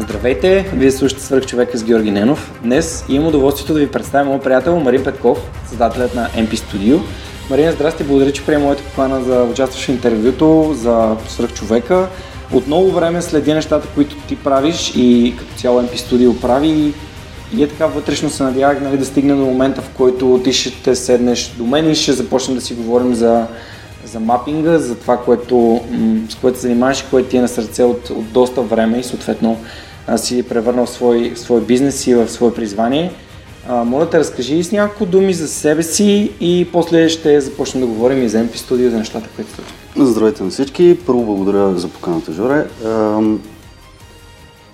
Здравейте, вие слушате свърх човека с Георги Ненов. Днес имам удоволствието да ви представя моят приятел Марин Петков, създателят на MP Studio. Марина, здрасти, благодаря, че приема моята покана за участваш в интервюто за свърх човека. От много време следя нещата, които ти правиш и като цяло MP Studio прави и е така вътрешно се надявах нали, да стигне до момента, в който ти ще седнеш до мен и ще започнем да си говорим за, за мапинга, за това, което, с което се занимаваш и което ти е на сърце от, от доста време и съответно си превърнал в свой, свой бизнес и в свое призвание. А, моля те разкажи с няколко думи за себе си и после ще започнем да говорим и за MP Studio, за нещата, които случват. Здравейте на всички. Първо благодаря за поканата, Жоре.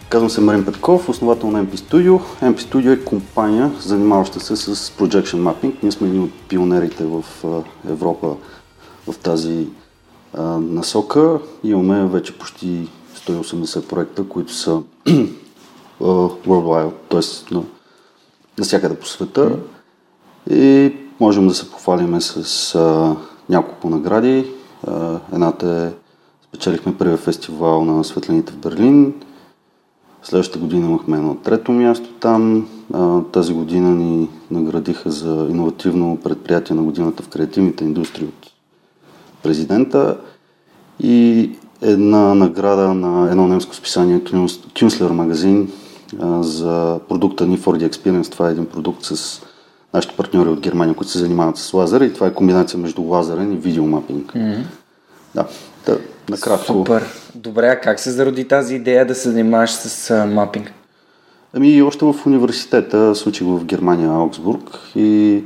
Казвам се Марин Петков, основател на MP Studio. MP Studio е компания, занимаваща се с Projection Mapping. Ние сме едни от пионерите в Европа в тази насока. Имаме вече почти 180 проекта, които са worldwide, т.е. На, навсякъде по света. И можем да се похвалиме с а, няколко награди. А, едната е спечелихме първия фестивал на светлените в Берлин. Следващата година имахме едно трето място там. Тази година ни наградиха за иновативно предприятие на годината в креативните индустрии от президента. И една награда на едно немско списание Künstler магазин за продукта ни 4D Experience. Това е един продукт с нашите партньори от Германия, които се занимават с лазер и това е комбинация между лазерен и видеомапинг. Mm-hmm. Да, да, накратко. Супер. Добре, а как се зароди тази идея да се занимаваш с а, мапинг? Ами още в университета, случих в Германия, Аугсбург и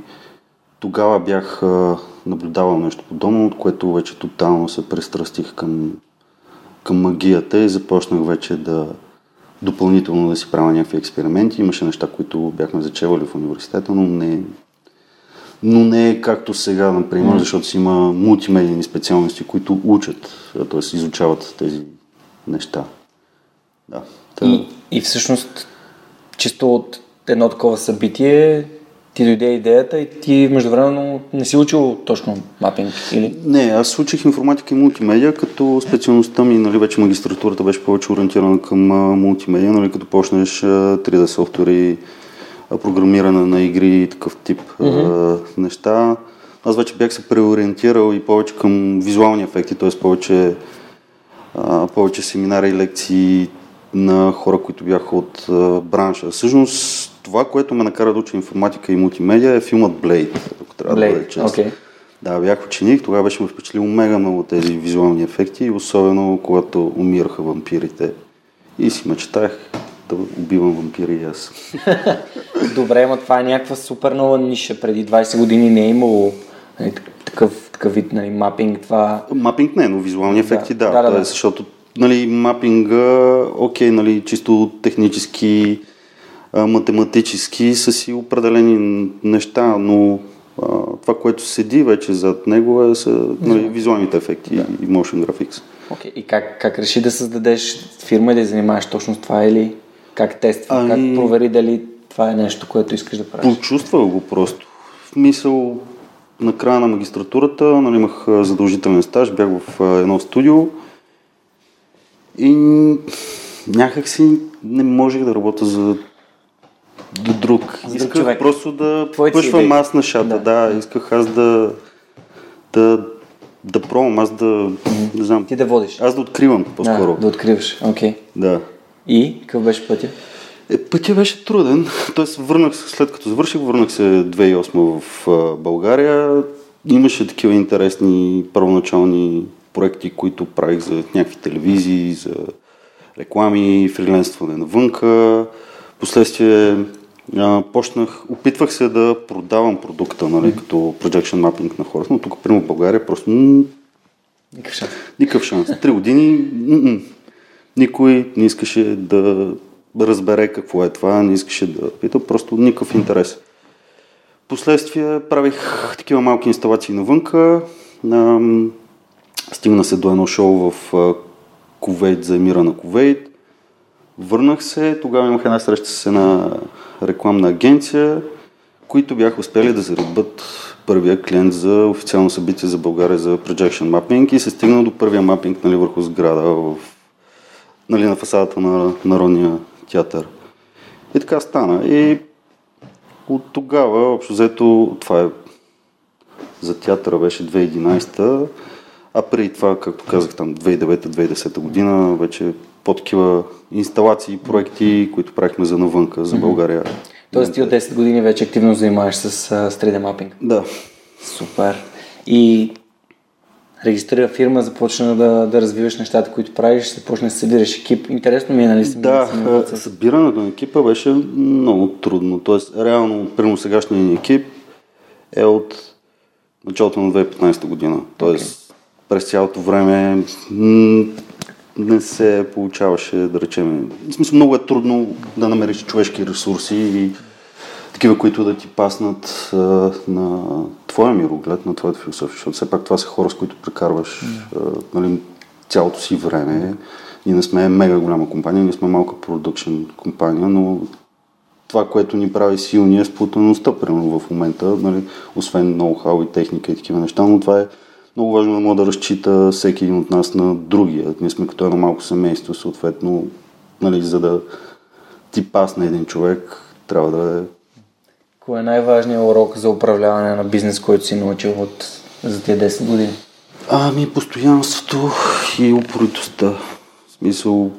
тогава бях наблюдавал нещо подобно, от което вече тотално се пристрастих към към магията и започнах вече да допълнително да си правя някакви експерименти. Имаше неща, които бяхме зачевали в университета, но не, но не е както сега, например, mm. защото си има мултимедийни специалности, които учат, т.е. изучават тези неща. Да. И, и всъщност, чисто от едно такова събитие, ти дойде идеята и ти междувременно не си учил точно мапинг, или? Не, аз учих информатика и мултимедия, като специалността ми, нали, вече магистратурата беше повече ориентирана към а, мултимедия, нали, като почнеш 3D софтуери, програмиране на игри и такъв тип mm-hmm. а, неща. Аз вече бях се преориентирал и повече към визуални ефекти, т.е. повече, а, повече семинари и лекции на хора, които бяха от а, бранша. Всъщност това, което ме накара да уча информатика и мултимедия е филмът Blade, ако трябва Blade, да бъде чест. Okay. Да, бях ученик, тогава беше ме впечатлил мега много тези визуални ефекти, особено когато умираха вампирите. И си мечтах да убивам вампири и аз. Добре, ама това е някаква супер нова ниша. Преди 20 години не е имало нали, такъв, такъв вид нали, мапинг. Това... Мапинг не, но визуални ефекти да. да, да, да. Защото нали, мапинга, окей, нали, чисто технически математически са си определени неща, но а, това, което седи вече зад него е, са нали, визуалните ефекти да. и motion graphics. Okay. И как, как реши да създадеш фирма и да занимаваш точно с това или как тества, ами... как провери дали това е нещо, което искаш да правиш? Почувствах го просто. В мисъл, на края на магистратурата нали, имах задължителен стаж, бях в едно студио и някак си не можех да работя за до друг. За исках човек. просто да пъшвам аз нещата, да. да. Исках аз да, да, да пробвам, аз да, mm-hmm. не знам. Ти да водиш. Аз да откривам по-скоро. Да, да откриваш, окей. Okay. Да. И какъв беше пътя? Е, пътя беше труден. Тоест, върнах се, след като завърших, върнах се 2008 в а, България. Имаше такива интересни първоначални проекти, които правих за някакви телевизии, за реклами, фриленстване навънка. Последствие а, почнах, опитвах се да продавам продукта, нали, като projection mapping на хората, но тук, примерно в България, просто м- никакъв шанс. Никакъв шанс. Три години м- м- никой не искаше да разбере какво е това, не искаше да пита, просто никакъв интерес. Последствие правих такива малки инсталации навънка. Стигна се до едно шоу в Кувейт за емира на Кувейт. Върнах се, тогава имах една среща с една рекламна агенция, които бяха успели да заребат първия клиент за официално събитие за България за Projection Mapping и се стигна до първия мапинг нали, върху сграда в, нали, на фасадата на Народния театър. И така стана. И от тогава, общо взето, това е за театъра беше 2011 а преди това, както казах, там 2009-2010 година, вече по-такива инсталации, проекти, които правихме за навънка, за България. Тоест ти от 10 години вече активно занимаваш с, с 3D мапинг? Да. Супер. И регистрира фирма, започна да, да развиваш нещата, които правиш, започна да събираш екип. Интересно ми е, нали? Да, събирането на екипа беше много трудно. Тоест, реално, примерно сегашният екип е от началото на 2015 година. Тоест, okay. през цялото време не се получаваше, да речем. В смисъл, много е трудно да намериш човешки ресурси и такива, които да ти паснат а, на твоя мироглед, на твоята философия, защото все пак това са хора, с които прекарваш а, нали, цялото си време. Ние не сме мега голяма компания, ние сме малка продукшн компания, но това, което ни прави силни е сплутаността, примерно в момента, нали, освен ноу-хау и техника и такива неща, но това е много важно да може да разчита всеки един от нас на другия. Ние сме като едно малко семейство, съответно, нали, за да ти пасне един човек, трябва да е... Кой е най-важният урок за управляване на бизнес, който си научил от за тези 10 години? Ами, постоянството и упоритостта. В смисъл,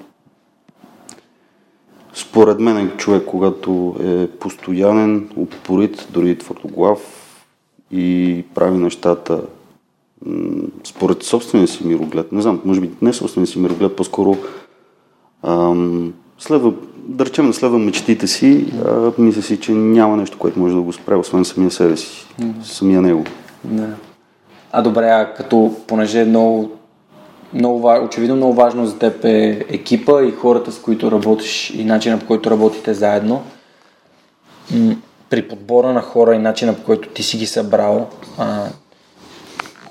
според мен човек, когато е постоянен, упорит, дори твърдоглав и прави нещата според собствения си мироглед, не знам, може би не собствения си мироглед, по-скоро ам, следва, да речем, да следва мечтите си, а, мисля си, че няма нещо, което може да го спре, освен самия себе си, mm-hmm. самия него. Да. А добре, а като, понеже е много, много, очевидно много важно за теб е екипа и хората, с които работиш и начина по който работите заедно, при подбора на хора и начина по който ти си ги събрал, а,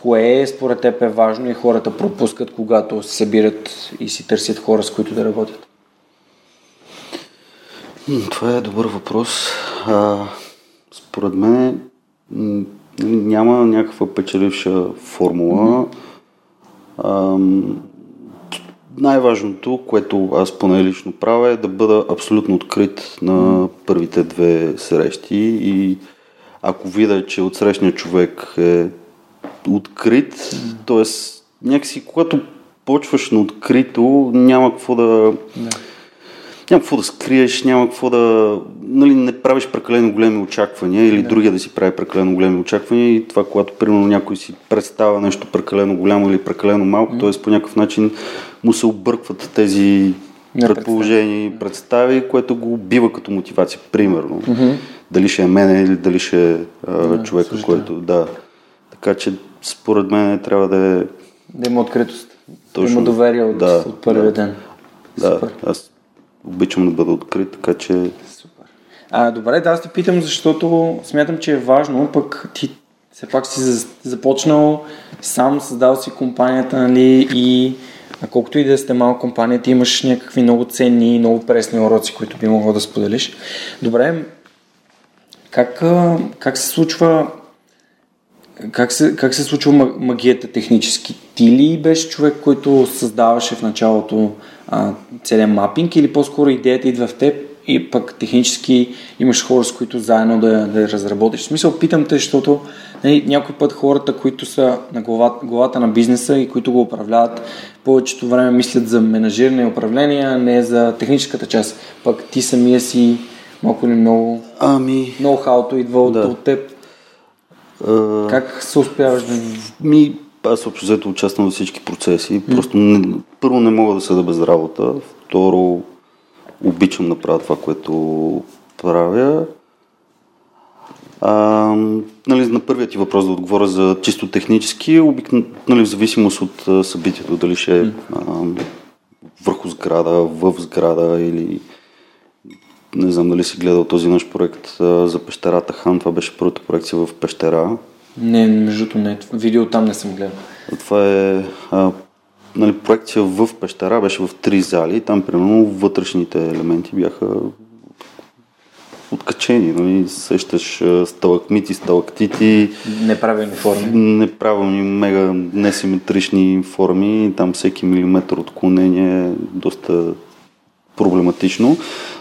Кое според теб е важно и хората пропускат, когато се събират и си търсят хора, с които да работят? Това е добър въпрос. А, според мен нали, няма някаква печеливша формула. Mm-hmm. А, най-важното, което аз поне лично правя е да бъда абсолютно открит на първите две срещи и ако видя, че отсрещният човек е открит, т.е. някакси когато почваш на открито, няма какво да... Yeah. Няма какво да скриеш, няма какво да... Нали, не правиш прекалено големи очаквания или yeah. другия да си прави прекалено големи очаквания и това, когато примерно някой си представя нещо прекалено голямо или прекалено малко, mm. т.е. по някакъв начин му се объркват тези предположения и представи, което го убива като мотивация, примерно. Mm-hmm. Дали ще е мене или дали ще е yeah, човека, също. който... Да. Така че според мен трябва да е... Да има откритост. Точно. Да има доверие от, да, от първия да. ден. Да, Супер. аз обичам да бъда открит, така че... Супер. А, добре, да, аз те питам, защото смятам, че е важно, пък ти все пак си започнал сам, създал си компанията, нали, и а колкото и да сте малка компания, ти имаш някакви много ценни и много пресни уроци, които би могъл да споделиш. Добре, как, как се случва как се, как се случва магията технически? Ти ли беше човек, който създаваше в началото а, целият мапинг или по-скоро идеята идва в теб и пък технически имаш хора, с които заедно да, да разработиш? В смисъл, питам те, защото нали, някой път хората, които са на главата, главата на бизнеса и които го управляват, повечето време мислят за менажиране и управление, а не за техническата част. Пък ти самия си малко или много ами... ноу-хауто идва да. от теб. Как се успяваш да... Ми, аз общо взето участвам във всички процеси. Просто не, първо не мога да седа без работа. Второ, обичам да правя това, което правя. А, нали, на първият ти въпрос да отговоря за чисто технически, обикна, нали, в зависимост от събитието, дали ще е върху сграда, в сграда или не знам дали си гледал този наш проект за пещерата Хан. Това беше първата проекция в пещера. Не, между другото не. Видео там не съм гледал. Това е а, нали, проекция в пещера, беше в три зали. Там, примерно, вътрешните елементи бяха откачени. Нали? Сещаш сталакмити, сталактити. Неправилни форми. Неправилни, мега несиметрични форми. Там всеки милиметър отклонение е доста проблематично.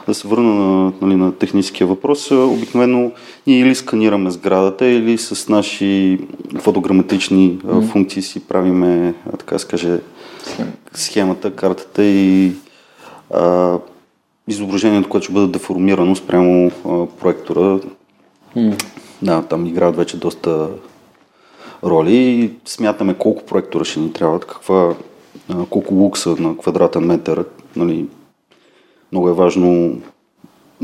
Да се върна на, нали, на техническия въпрос. Обикновено ние или сканираме сградата, или с наши фотограматични mm. функции си правиме, така се каже, схемата, картата и а, изображението, което ще бъде деформирано спрямо а, проектора. Mm. Да, там играят вече доста роли и смятаме колко проектора ще ни трябват, каква, а, колко лукса на квадратен метър. Нали, много е важно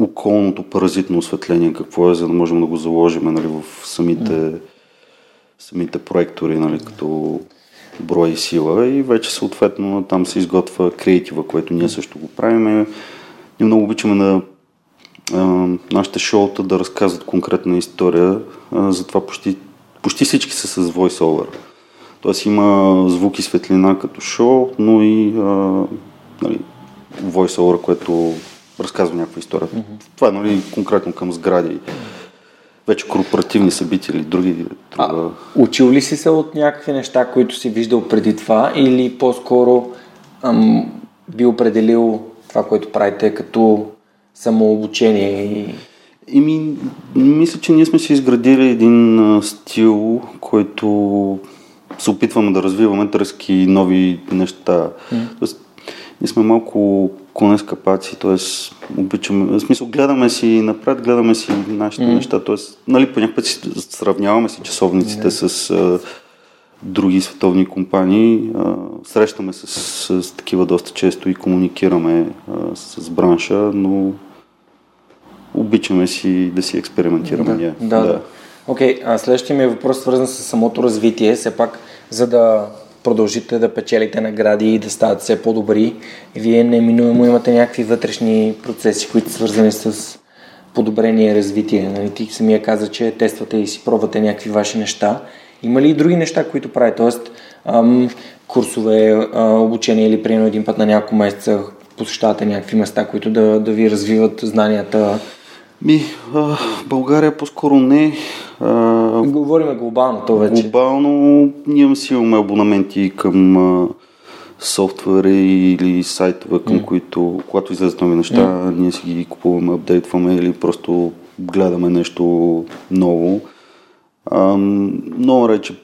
околното паразитно осветление, какво е, за да можем да го заложим нали, в самите, самите проектори, нали, като брой и сила и вече съответно там се изготвя креатива, което ние също го правим. Ние много обичаме на а, нашите шоута да разказват конкретна история, а, затова почти, почти всички са с voice-over. Тоест има звук и светлина като шоу, но и а, нали, voice-over, което разказва някаква история. Mm-hmm. Това е нали, конкретно към сгради. Вече корпоративни събития или други. А, учил ли си се от някакви неща, които си виждал преди това или по-скоро ам, би определил това, което правите като самообучение и... Еми, мисля, че ние сме си изградили един а, стил, който се опитваме да развиваме, търски нови неща. Mm. Тоест, ние сме малко коне с капаци, т.е. обичаме, в смисъл гледаме си напред, гледаме си нашите mm. неща, т.е. нали, по някакъв си сравняваме си часовниците mm. с а, други световни компании, а, срещаме се с, с, с такива доста често и комуникираме а, с бранша, но обичаме си да си експериментираме да, ние. Да, да. Окей, okay, а следващия ми е въпрос свързан с самото развитие. Все пак, за да продължите да печелите награди и да стават все по-добри, вие неминуемо имате някакви вътрешни процеси, които са свързани с подобрение и развитие. Нали? Ти самия каза, че тествате и си пробвате някакви ваши неща. Има ли и други неща, които правите? Тоест, ам, курсове, а, обучение или примерно един път на няколко месеца посещавате някакви места, които да, да ви развиват знанията? Ми, а, България по-скоро не. А, Говориме глобално то вече. Глобално ние си имаме абонаменти към а, софтуери или сайтове, към mm. които, когато излезат нови неща, mm. ние си ги купуваме, апдейтваме или просто гледаме нещо ново. А, много рече,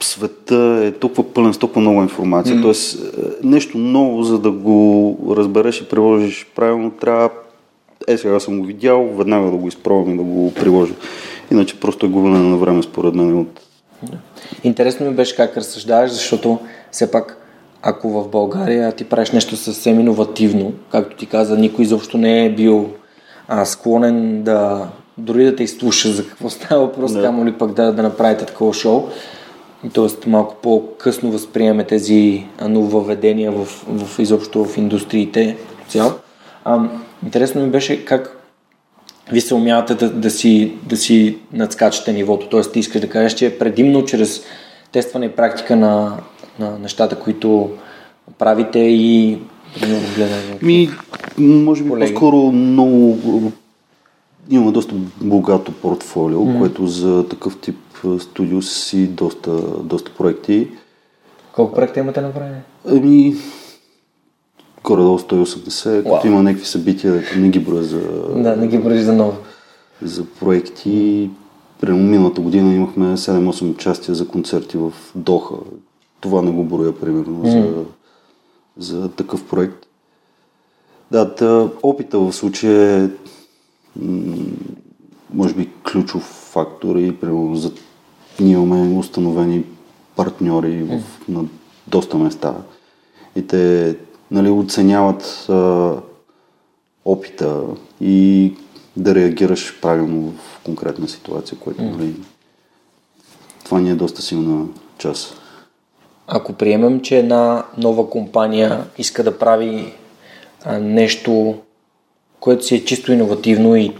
света е толкова пълен с толкова много информация. Mm. Тоест, е, нещо ново, за да го разбереш и приложиш правилно, трябва е сега съм го видял, веднага да го изпробвам и да го приложа. Иначе просто е губене на време според мен от... Интересно ми беше как разсъждаваш, защото все пак ако в България ти правиш нещо съвсем иновативно, както ти каза, никой изобщо не е бил а, склонен да дори да те изслуша за какво става въпрос, да. камо ли пък да, да направите такова шоу. Тоест малко по-късно възприеме тези нововведения в, в изобщо в индустриите цяло. А, интересно ми беше как ви се умявате да, да, си, да си надскачате нивото. Тоест ти искаш да кажеш, че предимно чрез тестване и практика на, на нещата, които правите и. Ми, може би колеги. по-скоро много имаме доста богато портфолио, mm. което за такъв тип студио си доста, доста проекти. Колко проекти имате направени? Ами, горе-долу 180, wow. като има някакви събития, не ги броя за... Да, не ги броя за ново. За проекти. Прямо миналата година имахме 7-8 участия за концерти в Доха. Това не го броя, примерно, mm. за, за такъв проект. Да, та, опита в случая е може би ключов фактор и примерно за... ние имаме установени партньори в, на доста места и те нали, оценяват а, опита и да реагираш правилно в конкретна ситуация, което нали, това ни е доста силна част. Ако приемем, че една нова компания иска да прави а, нещо което си е чисто иновативно и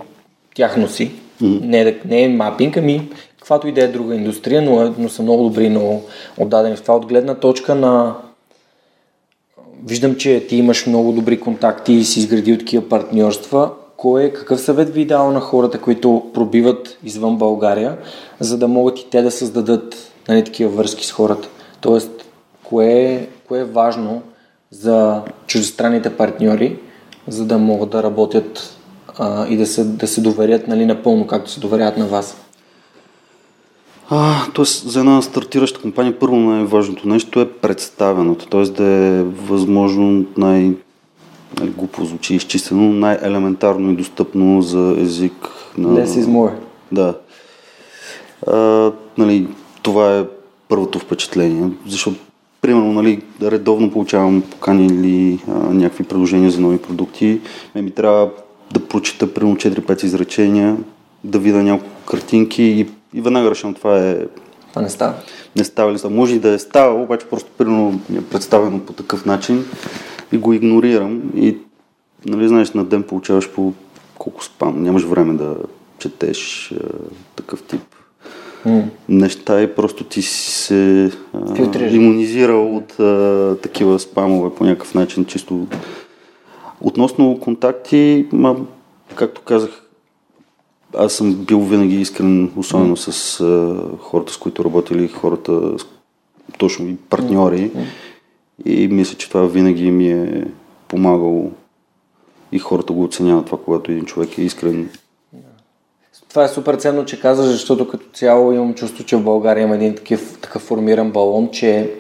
тяхно си. Mm-hmm. Не, е не е мапинг, ами каквато и да е друга индустрия, но, е, но са много добри, много отдадени в това. От гледна точка на виждам, че ти имаш много добри контакти и си изградил такива партньорства. Кой е, какъв съвет ви дал на хората, които пробиват извън България, за да могат и те да създадат нали, такива връзки с хората? Тоест, кое, кое е важно за чуждестранните партньори, за да могат да работят а, и да се, да се доверят нали, напълно, както се доверят на вас? А, тоест, за една стартираща компания първо най-важното нещо е представеното, т.е. да е възможно най- глупо звучи изчистено, най-елементарно и достъпно за език. На... Less is more. Да. А, нали, това е първото впечатление, защото примерно, нали, редовно получавам покани или а, някакви предложения за нови продукти. Ме ми трябва да прочита примерно 4-5 изречения, да видя няколко картинки и, и веднага решам това е... Това не става. Не става ли са? Може и да е става, обаче просто примерно ми е представено по такъв начин и го игнорирам и нали, знаеш, на ден получаваш по колко спам. Нямаш време да четеш а, такъв тип mm. неща и просто ти си се а, иммунизирал от а, такива спамове по някакъв начин, чисто относно контакти, ма, както казах, аз съм бил винаги искрен, особено mm. с а, хората, с които работили, хората, точно и партньори. Mm. И мисля, че това винаги ми е помагало и хората го оценяват това, когато един човек е искрен това е супер ценно, че казваш, защото като цяло имам чувство, че в България има един такъв, такъв формиран балон, че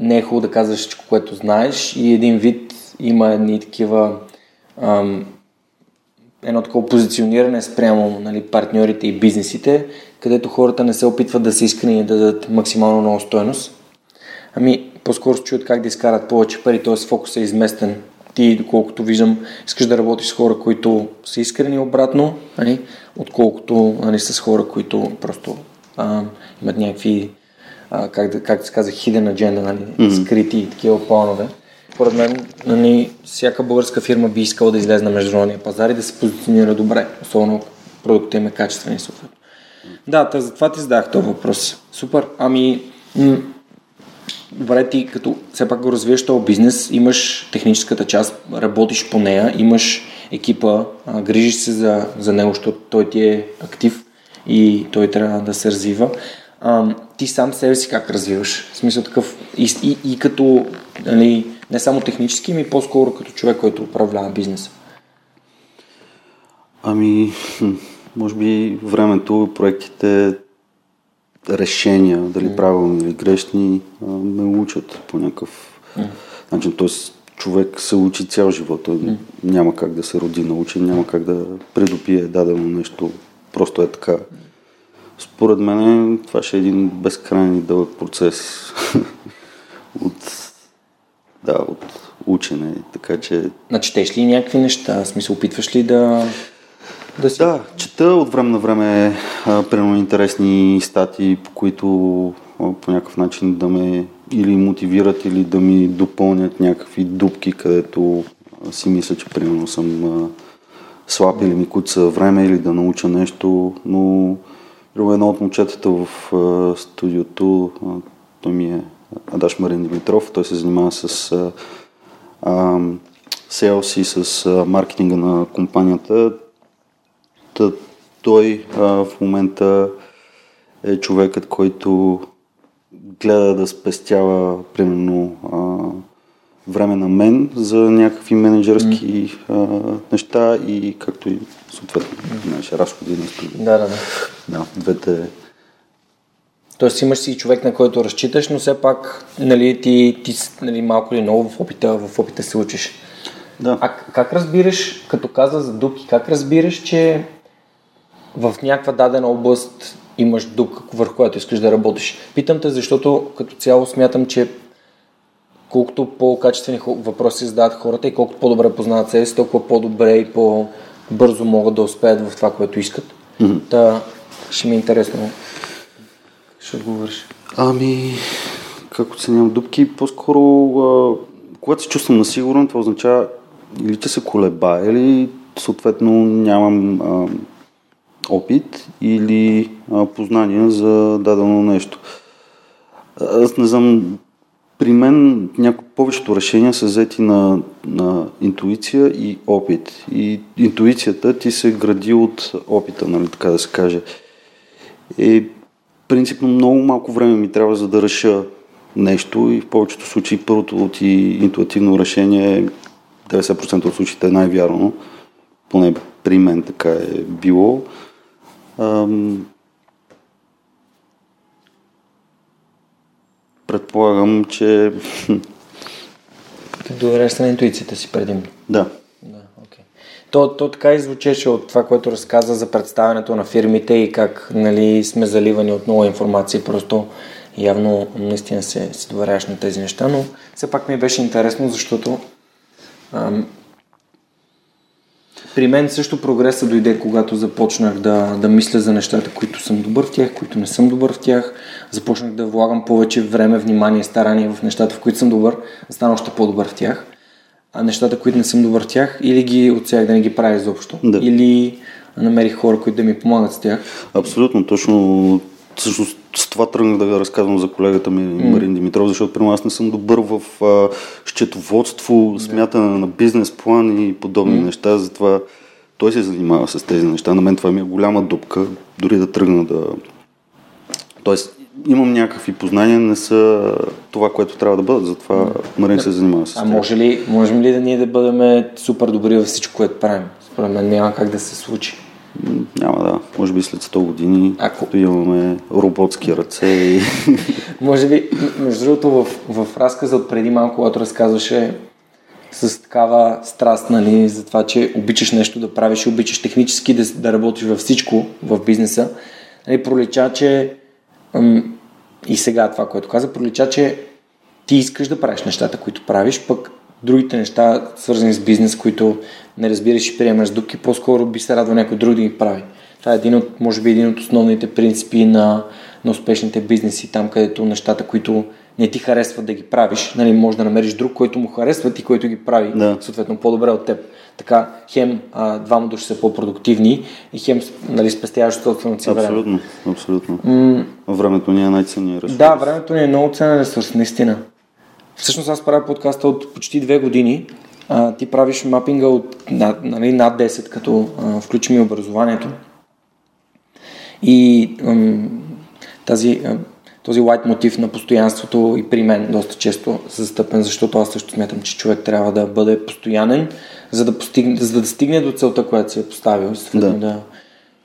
не е хубаво да казваш всичко, което знаеш и един вид има едни такива ам, едно такова позициониране спрямо нали, партньорите и бизнесите, където хората не се опитват да се искрени и да дадат максимално много стоеност. Ами, по-скоро се чуят как да изкарат повече пари, т.е. фокусът е изместен ти, доколкото виждам, искаш да работиш с хора, които са искрени обратно, нали, отколкото нали, с хора, които просто а, имат някакви, а, как, да, как се казва, hidden agenda, нали, mm-hmm. скрити и такива планове. Поред мен, нали, всяка българска фирма би искала да излезе на международния пазар и да се позиционира добре, особено продуктите им е качествени и съответно. Да, тъй, затова ти задах този въпрос. Супер. Ами, м- добре, ти като все пак го развиеш този бизнес, имаш техническата част, работиш по нея, имаш екипа, а, грижиш се за, за него, защото той ти е актив и той трябва да се развива. А, ти сам себе си как развиваш? В смисъл такъв и, и, и като нали, не само технически, ми по-скоро като човек, който управлява бизнеса. Ами, може би времето, проектите решения, дали правилни или грешни, ме учат по някакъв начин. Тоест, човек се учи цял живот. Той mm. няма как да се роди научен, няма как да придобие дадено нещо. Просто е така. Според мен това ще е един безкрайни дълъг процес от, да, от учене. Така че... Начетеш ли някакви неща? В смисъл, опитваш ли да да, си... да, чета от време на време примерно интересни статии, по които по някакъв начин да ме или мотивират, или да ми допълнят някакви дупки, където си мисля, че примерно съм а, слаб или ми куца време, или да науча нещо, но едно от момчетата в а, студиото, а, той ми е Адаш Марин Димитров, той се занимава с а, а, селс и с а, маркетинга на компанията. Та, той а, в момента е човекът, който гледа да спестява примерно а, време на мен за някакви менеджерски mm. а, неща и както и съответно mm. разходи на студия. Да, да, да. Да, двете Тоест имаш си човек, на който разчиташ, но все пак нали, ти, ти нали, малко или много в опита, в опита се учиш. Да. А как разбираш, като каза за дупки, как разбираш, че в някаква дадена област имаш дух, върху която искаш да работиш. Питам те, защото като цяло смятам, че колкото по-качествени въпроси задават хората и колкото по-добре познават себе си, толкова по-добре и по-бързо могат да успеят в това, което искат. Mm-hmm. Та, ще ми е интересно. Ще отговориш. Ами, как оценявам дупки, по-скоро, а, когато се чувствам насигурен, това означава или че се колеба, или съответно нямам а, опит или а, познания за дадено нещо. Аз не знам, при мен някои повечето решения са взети на, на интуиция и опит. И интуицията ти се гради от опита, нали, така да се каже. И принципно много малко време ми трябва за да реша нещо и в повечето случаи първото ти интуитивно решение е 90% от случаите е най-вярно. Поне при мен така е било. Ам... Предполагам, че... Доверяш на интуицията си предимно. Да. То, то така иззвучеше от това, което разказа за представянето на фирмите и как нали, сме заливани от нова информация. Просто явно наистина се, се доверяваш на тези неща, но все пак ми беше интересно, защото ам, при мен също прогреса дойде, когато започнах да, да мисля за нещата, които съм добър в тях, които не съм добър в тях. Започнах да влагам повече време, внимание, старание в нещата, в които съм добър, стана още по-добър в тях. А нещата, които не съм добър в тях, или ги отсях да не ги правя изобщо, Да. или намерих хора, които да ми помагат с тях. Абсолютно, точно. Всъщност с това тръгнах да разказвам за колегата ми mm. Марин Димитров, защото при аз не съм добър в а, счетоводство, смятане на бизнес план и подобни mm. неща, затова той се занимава с тези неща. На мен това ми е голяма дупка, дори да тръгна да... Тоест, имам някакви познания, не са това, което трябва да бъдат, затова Марин се занимава с А това. може ли, можем ли да ние да бъдем супер добри във всичко, което правим? Според мен няма как да се случи. Няма да, може би след 100 години, Ако- като имаме роботски ръце и... Може би, между другото, в, в разказа от преди малко, когато разказваше с такава страст, нали, за това, че обичаш нещо да правиш обичаш технически да, да работиш във всичко в бизнеса, нали, пролича, че и сега това, което каза, пролича, че ти искаш да правиш нещата, които правиш, пък другите неща, свързани с бизнес, които не разбираш и приемаш дупки, по-скоро би се радвал някой друг да ги прави. Това е един от, може би един от основните принципи на, на успешните бизнеси, там където нещата, които не ти харесват да ги правиш, нали, може да намериш друг, който му харесва и който ги прави, Да. съответно по-добре от теб. Така, хем а, двама души са по-продуктивни и хем нали, спестяваш собственото си време. Абсолютно, абсолютно. М, Времето ни е най-ценният ресурс. да, времето ни е много ценен ресурс, наистина. Всъщност аз правя подкаста от почти две години. А, ти правиш мапинга от над, нали, над 10, като а, включим и образованието. И ам, тази, този лайт мотив на постоянството и при мен доста често се застъпен, защото аз също смятам, че човек трябва да бъде постоянен, за да, постигне, за да стигне до целта, която си е поставил. Да. да.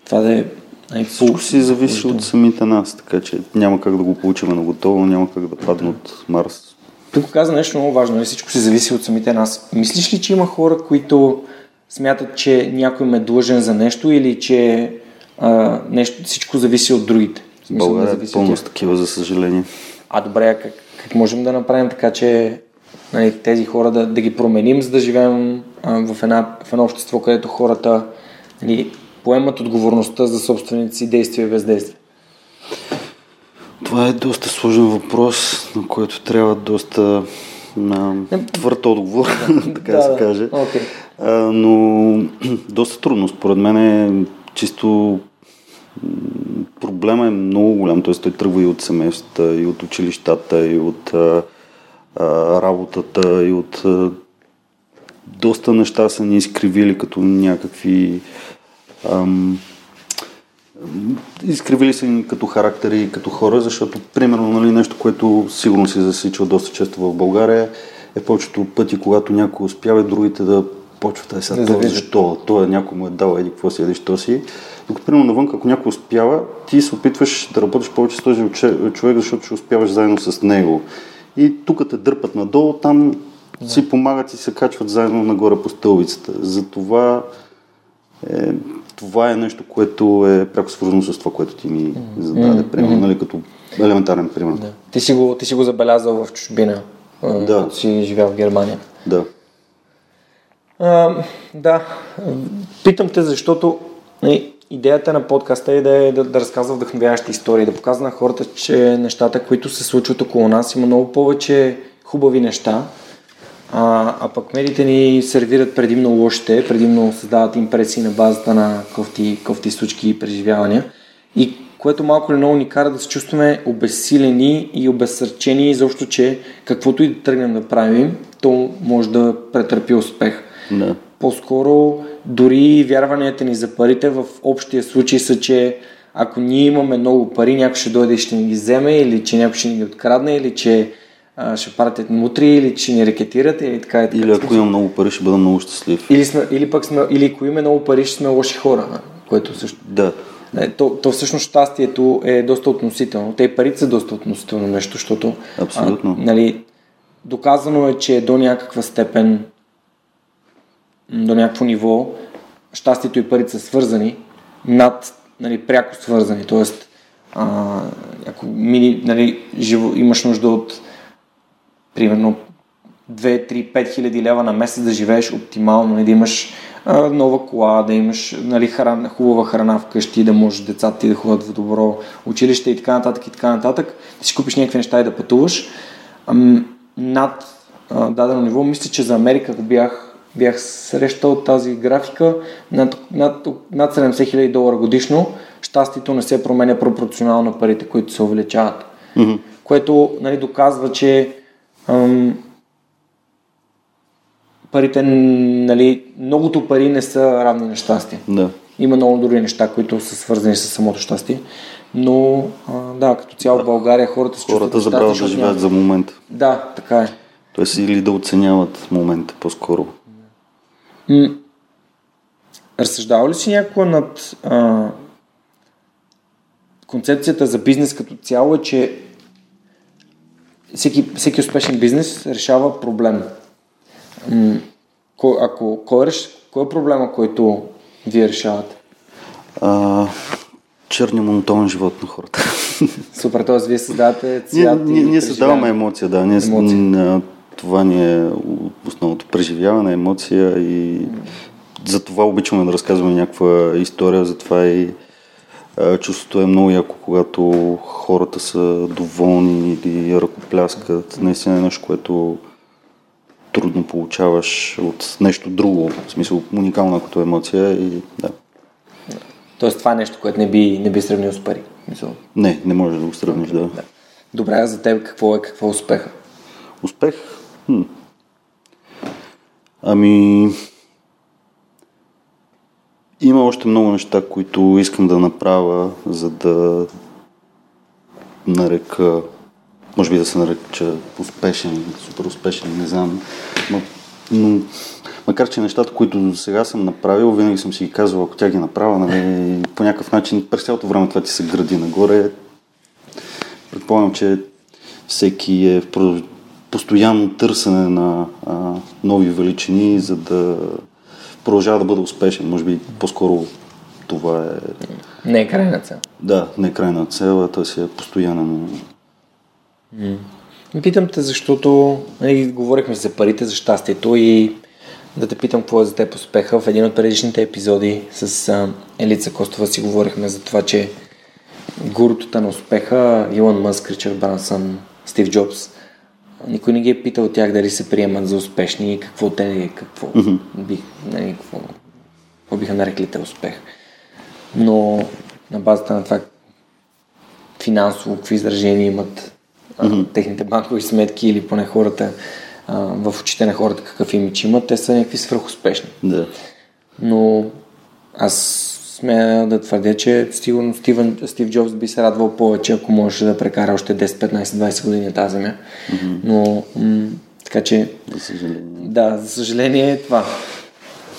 това да е най- Всичко си зависи от самите нас, така че няма как да го получим на готово, няма как да падне от Марс. Тук каза нещо много важно, нали? всичко си зависи от самите нас. Мислиш ли, че има хора, които смятат, че някой ме е длъжен за нещо или че а, нещо, всичко зависи от другите? България е пълно с такива, за съжаление. А добре, а как, как можем да направим така, че нали, тези хора да, да ги променим, за да живеем а, в, една, в едно общество, където хората нали, поемат отговорността за собствените си действия и бездействия? Това е доста сложен въпрос, на който трябва доста на твърд отговор, така да, се каже. Окей. А, но доста трудно. Според мен е чисто проблема е много голям. Т.е. той тръгва и от семействата, и от училищата, и от а, а, работата, и от а, доста неща са ни изкривили като някакви ам, изкривили са ни като характери и като хора, защото примерно нали, нещо, което сигурно си засичал доста често в България е повечето пъти, когато някой успява другите да почват, ай сега, Да завиждат. защо, той някой му е дал, еди какво си, еди що си. Докато примерно навън, ако някой успява, ти се опитваш да работиш повече с този човек, защото ще успяваш заедно с него. И тук те дърпат надолу, там си помагат и се качват заедно нагоре по стълбицата. Затова е, това е нещо, което е пряко свързано с това, което ти ми зададе, примерно, нали, като елементарен пример. Да. Ти, си го, ти си го забелязал в чужбина, а, Да. си живял в Германия. да. Да, питам те, защото нали, идеята на подкаста е да, е да, да разказва вдъхновяващи истории, да показва на хората, че нещата, които се случват около нас, има много повече хубави неща, а, а пък медиите ни сервират предимно лошите, предимно създават импресии на базата на кофти, кофти случки и преживявания. И което малко или много ни кара да се чувстваме обесилени и обезсърчени изобщо, че каквото и да тръгнем да правим, то може да претърпи успех. Да. По-скоро дори вярванията ни за парите в общия случай са, че ако ние имаме много пари, някой ще дойде и ще ни ги вземе, или че някой ще ни ги открадне, или че а, ще пратят мутри, или че ни рекетират, или така и така. Или ако имам много пари, ще бъда много щастлив. Или, сме, или пък сме, или ако имаме много пари, ще сме лоши хора, което също. Да. Не, то, то всъщност щастието е доста относително. Те парите са доста относително нещо, защото Абсолютно. А, нали, доказано е, че до някаква степен, до някакво ниво, щастието и парите са свързани над, нали, пряко свързани. Тоест, а, ако мини, нали, живо, имаш нужда от примерно 2, 3, 5 хиляди лева на месец да живееш оптимално, нали, да имаш а, нова кола, да имаш нали, храна, хубава храна вкъщи, да можеш децата ти да ходят в добро училище и така нататък и така нататък, да си купиш някакви неща и да пътуваш. Ам, над а, дадено ниво, мисля, че за Америка, ако бях, бях срещал тази графика, над, над, над 70 хиляди долара годишно, щастието не се променя пропорционално на парите, които се увеличават. Мгм. Което нали, доказва, че ам, парите, нали, многото пари не са равни на щастие. Да. Има много други неща, които са свързани с самото щастие. Но, а, да, като цяло в България хората се Хората забравят да живеят за момента. няма- Да, така е. Тоест или да оценяват момента по-скоро. М- Разсъждава ли си някога над а, концепцията за бизнес като цяло е, че всеки, всеки успешен бизнес решава проблем. М- кой, ако, кой, е, реш- кой е проблема, който вие решавате? А, черния монотонен живот на хората. Супер, т.е. вие създавате ние, цвят и ние, ние създаваме емоция, да. Ние, Емоция. Това ни е основното преживяване, емоция и за това обичаме да разказваме някаква история, затова и чувството е много яко, когато хората са доволни или ръкопляскат. Наистина е нещо, което трудно получаваш от нещо друго, в смисъл уникална като емоция и да. Тоест това е нещо, което не би, не би сравнил с пари. Мисъл. Не, не може да го сравниш, да. Да. Добре, а за теб какво е, какво е успеха? Успех? Хм. Ами... Има още много неща, които искам да направя, за да нарека, може би да се нарека успешен, супер успешен, не знам. Но, но макар, че нещата, които до сега съм направил, винаги съм си ги казвал, ако тя ги направя, нали, по някакъв начин през цялото време това ти се гради нагоре. Предполагам, че всеки е в постоянно търсене на а, нови величини, за да продължава да бъде успешен. Може би по-скоро това е... Не е крайна цел. Да, не е крайна цел, а той си е постоянен. Питам те, защото нали, говорихме за парите, за щастието и да те питам какво е за теб успеха. В един от предишните епизоди с а, Елица Костова си говорихме за това, че гурутата на успеха, Илон Мъск, Ричард Брансън, Стив Джобс, никой не ги е питал тях дали се приемат за успешни и какво те, какво, mm-hmm. бих, нали, какво, какво биха нарекли те успех. Но на базата на това финансово какви изражения имат а, техните банкови сметки или поне хората а, в очите на хората какъв имидж имат, те са някакви свръхуспешни. Да. Но аз смея да твърдя, че сигурно Стивен, Стив Джобс би се радвал повече, ако можеше да прекара още 10, 15, 20 години тази земя. Mm-hmm. Но, м- така че, За съжаление. да, за съжаление е това.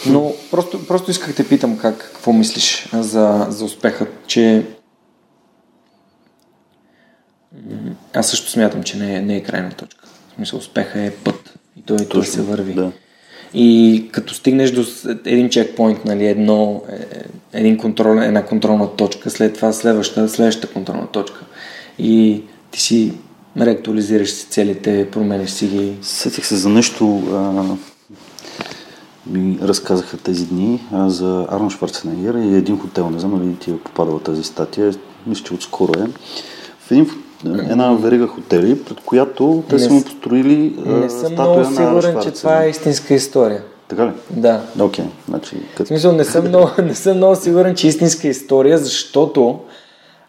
Но просто, просто исках да те питам как, какво мислиш за, за успеха, че аз също смятам, че не е, не е крайна точка. В смисъл, успеха е път и той, той се върви. да. И като стигнеш до един чекпоинт, нали, едно, е, един контрол, една контролна точка, след това следваща, следващата контролна точка. И ти си реактуализираш си целите, променеш си ги. Сетих се за нещо, а, ми разказаха тези дни а, за Арно Шварценегер и един хотел. Не знам дали ти е попадала тази статия. Мисля, че отскоро е. В един една верига хотели, пред която те са Не му с- построили Не съм много сигурен, че това е истинска история. Така ли? Да. Окей, значи... В Като... смисъл, не съм много, не съм много сигурен, че е истинска история, защото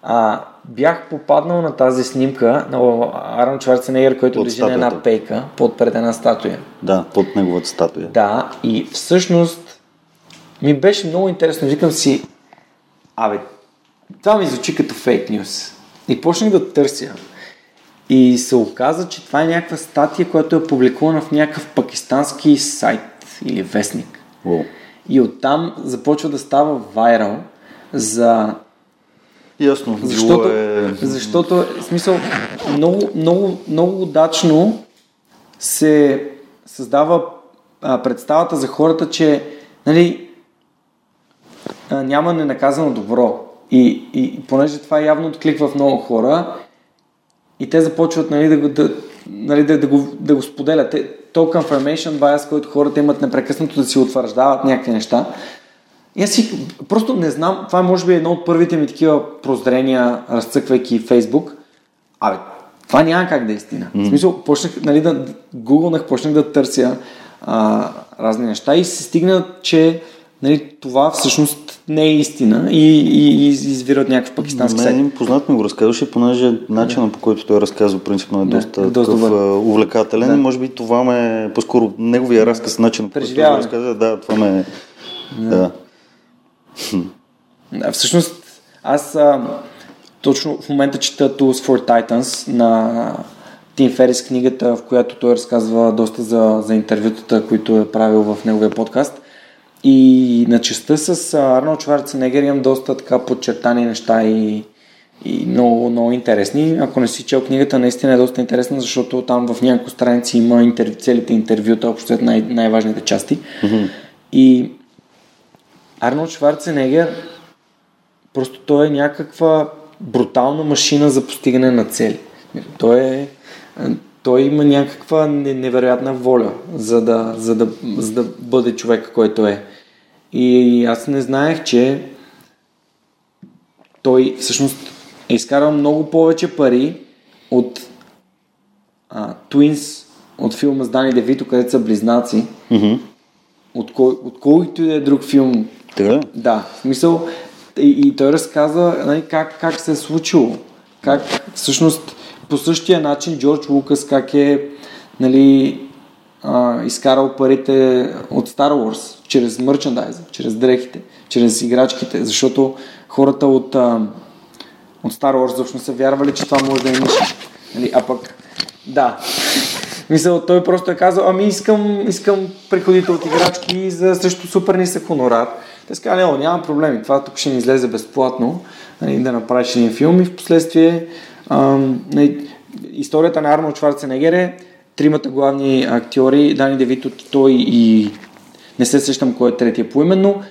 а, бях попаднал на тази снимка на Арон Шварценегер, който Под лежи на една пейка под пред една статуя. Да, под неговата статуя. Да, и всъщност ми беше много интересно. Викам си, абе, това ми звучи като фейк нюс. И почнах да търся. И се оказа, че това е някаква статия, която е публикувана в някакъв пакистански сайт или вестник. Уау. И оттам започва да става вайрал за... Ясно, Защото, е... защото в смисъл, много, много, много удачно се създава а, представата за хората, че нали, а, няма ненаказано добро. И, и понеже това явно откликва в много хора, и те започват нали, да, да, нали, да, да, го, да го споделят. Те, то confirmation bias, който хората имат непрекъснато да си утвърждават някакви неща. И аз си просто не знам, това е може би едно от първите ми такива прозрения, разцъквайки Фейсбук. Абе, това няма как да е истина. Mm. В смисъл, почнах, нали, да гугълнах, почнах да търся а, разни неща и се стигна, че нали, това всъщност не е истина и, и, и извира от някакъв пакистански Мен сайт. един познат ми го разказваше, понеже начинът по който той разказва принципно е Да, доста, е доста такъв, увлекателен. Да. Може би това ме, по-скоро неговия разказ, начинът по който той го разказва, да, това ме... Да. Да, всъщност, аз а, точно в момента чета Tools for Titans на Тим Ферис книгата, в която той разказва доста за, за интервютата, които е правил в неговия подкаст. И на частта с Арнолд Шварценегер имам доста така подчертани неща и, и много, много интересни. Ако не си чел книгата, наистина е доста интересна, защото там в няколко страници има интервю, целите интервюта, общо най- най-важните части. И Арнолд Шварценегер просто той е някаква брутална машина за постигане на цели. Той е той има някаква не- невероятна воля, за да, за, да, за да бъде човек, който е. И аз не знаех, че той всъщност е изкарал много повече пари от а, Twins, от филма с Дани Девито, където са близнаци, Мгм. от, кой, от който и да е друг филм Така да, в смисъл, и, и той разказа нали, как, как се е случило. Как всъщност по същия начин Джордж Лукас как е нали, изкарал парите от Star Wars, чрез мерчендайза, чрез дрехите, чрез играчките, защото хората от, а, от Star Wars защо са вярвали, че това може да е ниша. Нали, а пък, да. Мисъл, той просто е казал, ами искам, искам приходите от играчки за срещу супер нисък хонорар. Те са казали, "О, няма проблеми, това тук ще ни излезе безплатно, нали, да направиш един филм и в последствие ам, нали, историята на Арнолд Шварценегер е тримата главни актьори, Дани Девито, той и не се сещам кой е третия поименно,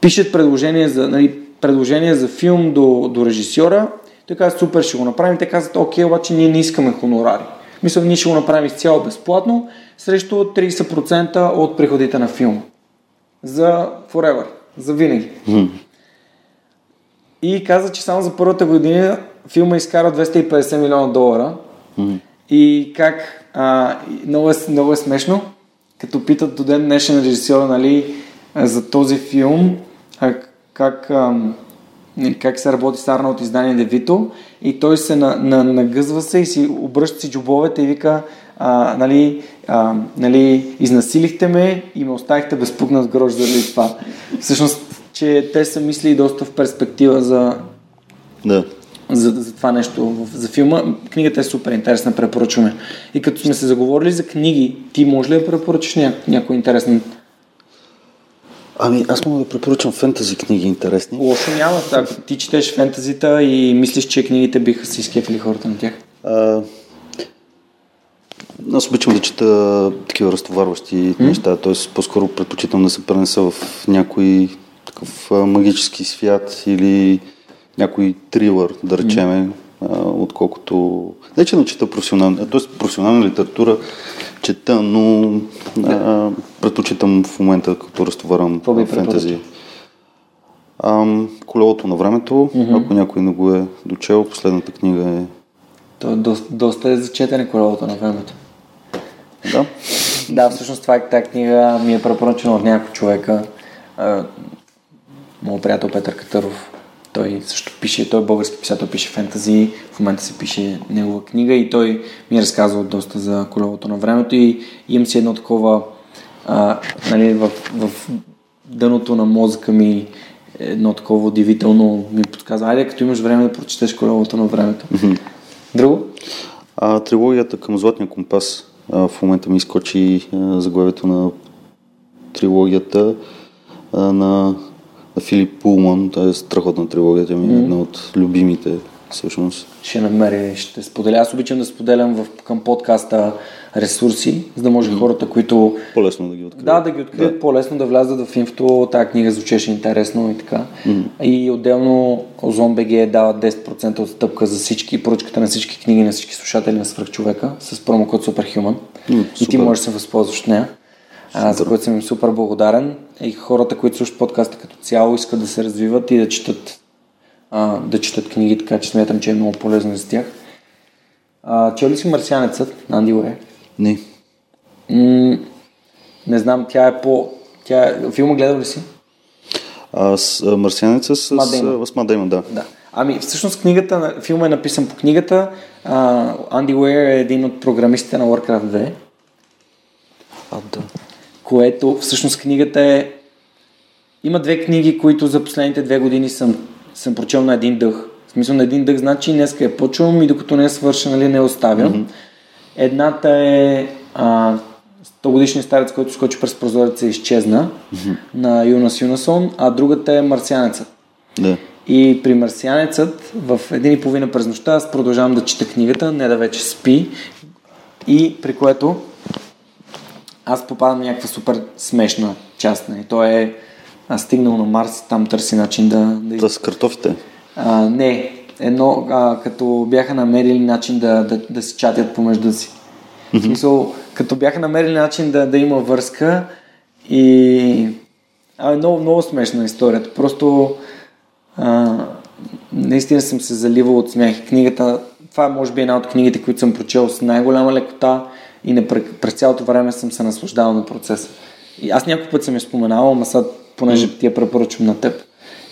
пишат предложение за, нали, предложение за филм до, до режисьора. Той каза, супер, ще го направим. Те казват, окей, обаче ние не искаме хонорари. Мисля, ние ще го направим изцяло безплатно, срещу 30% от приходите на филма. За forever, за винаги. И каза, че само за първата година филма изкара 250 милиона долара. И как, а, много, е, много е смешно, като питат до ден днешен режисьора, нали, а, за този филм, а, как, ам, нали, как се работи с Арнолд издание Девито и той се на, на, нагъзва се и си обръща си джобовете и вика, а, нали, а, нали, изнасилихте ме и ме оставихте безпукнат грош заради това. Всъщност, че те са мислили доста в перспектива за, Да. За, за това нещо, за филма. Книгата е супер интересна, препоръчваме. И като сме се заговорили за книги, ти може ли да препоръчаш ня, някой интересен? Ами, аз мога да препоръчам фентази книги интересни. Лошо няма. Ако ти четеш фентазита и мислиш, че книгите биха се изкефили хората на тях. А, аз обичам да чета такива разтоварващи неща, т.е. по-скоро предпочитам да се пренеса в някой такъв магически свят или някой трилър, да речеме, а, отколкото... Не, че не чета професионална, т.е. професионална литература чета, но а, предпочитам в момента, като би фентази. Ам, колелото на времето, ако някой не го е дочел, последната книга е То е доста, доста е за четене колелото на времето. Да. Да, всъщност това е тази книга ми е препоръчена от няколко човека. Моят приятел Петър Катъров, той също пише, той е български писател, пише фентази, в момента се пише негова книга и той ми е разказвал доста за колелото на времето и имам си едно такова, а, нали, в, в дъното на мозъка ми едно такова удивително ми подсказва, айде като имаш време да прочетеш колелото на времето. Друго? А, трилогията към Златния компас а, в момента ми изкочи а, заглавието на трилогията а, на Филип Пулман. Това е страхотна трилогия, тя ми е една от любимите всъщност. ще намери, ще споделя. Аз обичам да споделям в, към подкаста ресурси, за да може хората, които По-лесно да ги открият. да, да ги открият да. по-лесно, да влязат в инфото, тази книга звучеше интересно и така. И отделно Озон БГ дава 10% отстъпка за всички, поръчката на всички книги на всички слушатели на Свръхчовека с промокод Superhuman. М, и ти супер. можеш да се възползваш от нея. А, за което съм им супер благодарен. И хората, които слушат подкаста като цяло, искат да се развиват и да четат, а, да четат книги, така че смятам, че е много полезно за тях. А, чел ли си Марсианецът на Анди Уей? Не. М- не знам, тя е по... Тя е... Филма гледал ли си? А, с а, Марсианеца с, Мат Деймън. а, с Мат да. Да. Ами, всъщност книгата, филма е написан по книгата. А, Анди Уейер е един от програмистите на Warcraft 2, А, да. Което всъщност книгата е... Има две книги, които за последните две години съм, съм прочел на един дъх. В смисъл на един дъх, значи днеска я почвам и докато не е свърша, нали, не оставям. Mm-hmm. Едната е а, 100 годишния старец, който скочи през прозореца и изчезна mm-hmm. на Юнас Юнасон, а другата е Марсианецът. Да. И при Марсианецът в един и половина през нощта аз продължавам да чета книгата, не да вече спи. И при което аз попадам на някаква супер смешна част. Нали. Той е а, стигнал на Марс, там търси начин да... да Това с картофите. а, не, едно, а, като бяха намерили начин да, да, да си чатят помежду си. В смисъл, като бяха намерили начин да, да има връзка и... А, много, много смешна историята. Просто а, наистина съм се заливал от смях. Книгата, това е може би една от книгите, които съм прочел с най-голяма лекота и не, пре- през цялото време съм се наслаждавал на процеса. И аз няколко път съм я споменавал, ама сега, понеже ти я препоръчвам на теб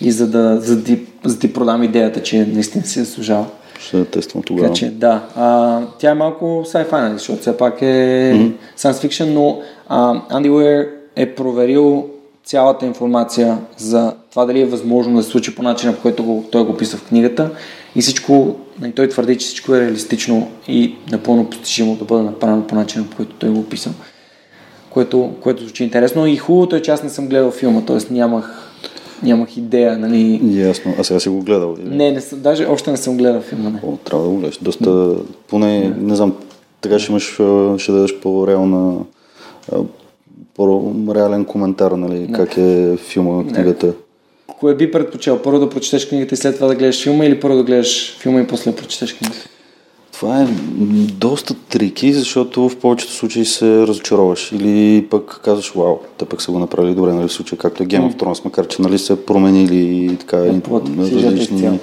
и за да, за да, ти, за да ти продам идеята, че наистина си заслужава. Ще тествам тогава. Така че, да. А, тя е малко sci-fi, нали, защото все пак е mm-hmm. science fiction, но а, Анди Уейер е проверил цялата информация за това дали е възможно да се случи по начина, по който го, той го писа в книгата и всичко, нали, той твърди, че всичко е реалистично и напълно постижимо да бъде направено по начина, по който той го описал. Което, което звучи интересно и хубавото е, че аз не съм гледал филма, т.е. нямах, нямах идея, нали... Ясно. А сега си го гледал? Или? Не, не, съм- даже още не съм гледал филма. Не. О, трябва да го гледаш. Доста, поне, не знам, така ще имаш, ще дадеш по-реална, по-реален коментар, нали, как е филма, книгата. Кое би предпочел? Първо да прочетеш книгата и след това да гледаш филма или първо да гледаш филма и после да прочетеш книгата? Това е доста трики, защото в повечето случаи се разочароваш. Или пък казваш, вау, те пък са го направили добре, нали, в случая, както е Game of Thrones, макар че нали, са променили така, сюжета различни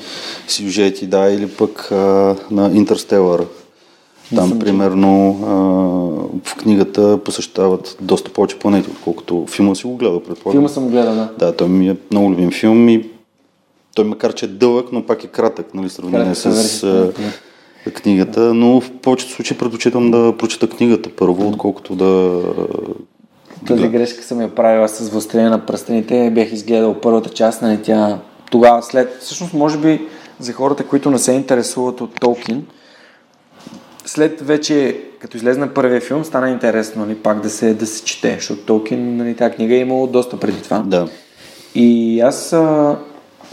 сюжети, да, или пък а, на Interstellar. Там, съм примерно, а, в книгата посещават доста повече планети, отколкото филма си го гледал, предполагам. Филма съм гледал, да. Да, той ми е много любим филм и той макар, че е дълъг, но пак е кратък, нали, сравнение с а, книгата, но в повечето случаи предпочитам да прочета книгата първо, отколкото да... Тази грешка съм я правила с Властелина на пръстените. Бях изгледал първата част, нали тя тогава след... Всъщност, може би за хората, които не се интересуват от Толкин, след вече, като излезна първия филм, стана интересно нали, пак да се, да се чете, защото Толкин, нали, тази книга е имало доста преди това. Да. И аз а,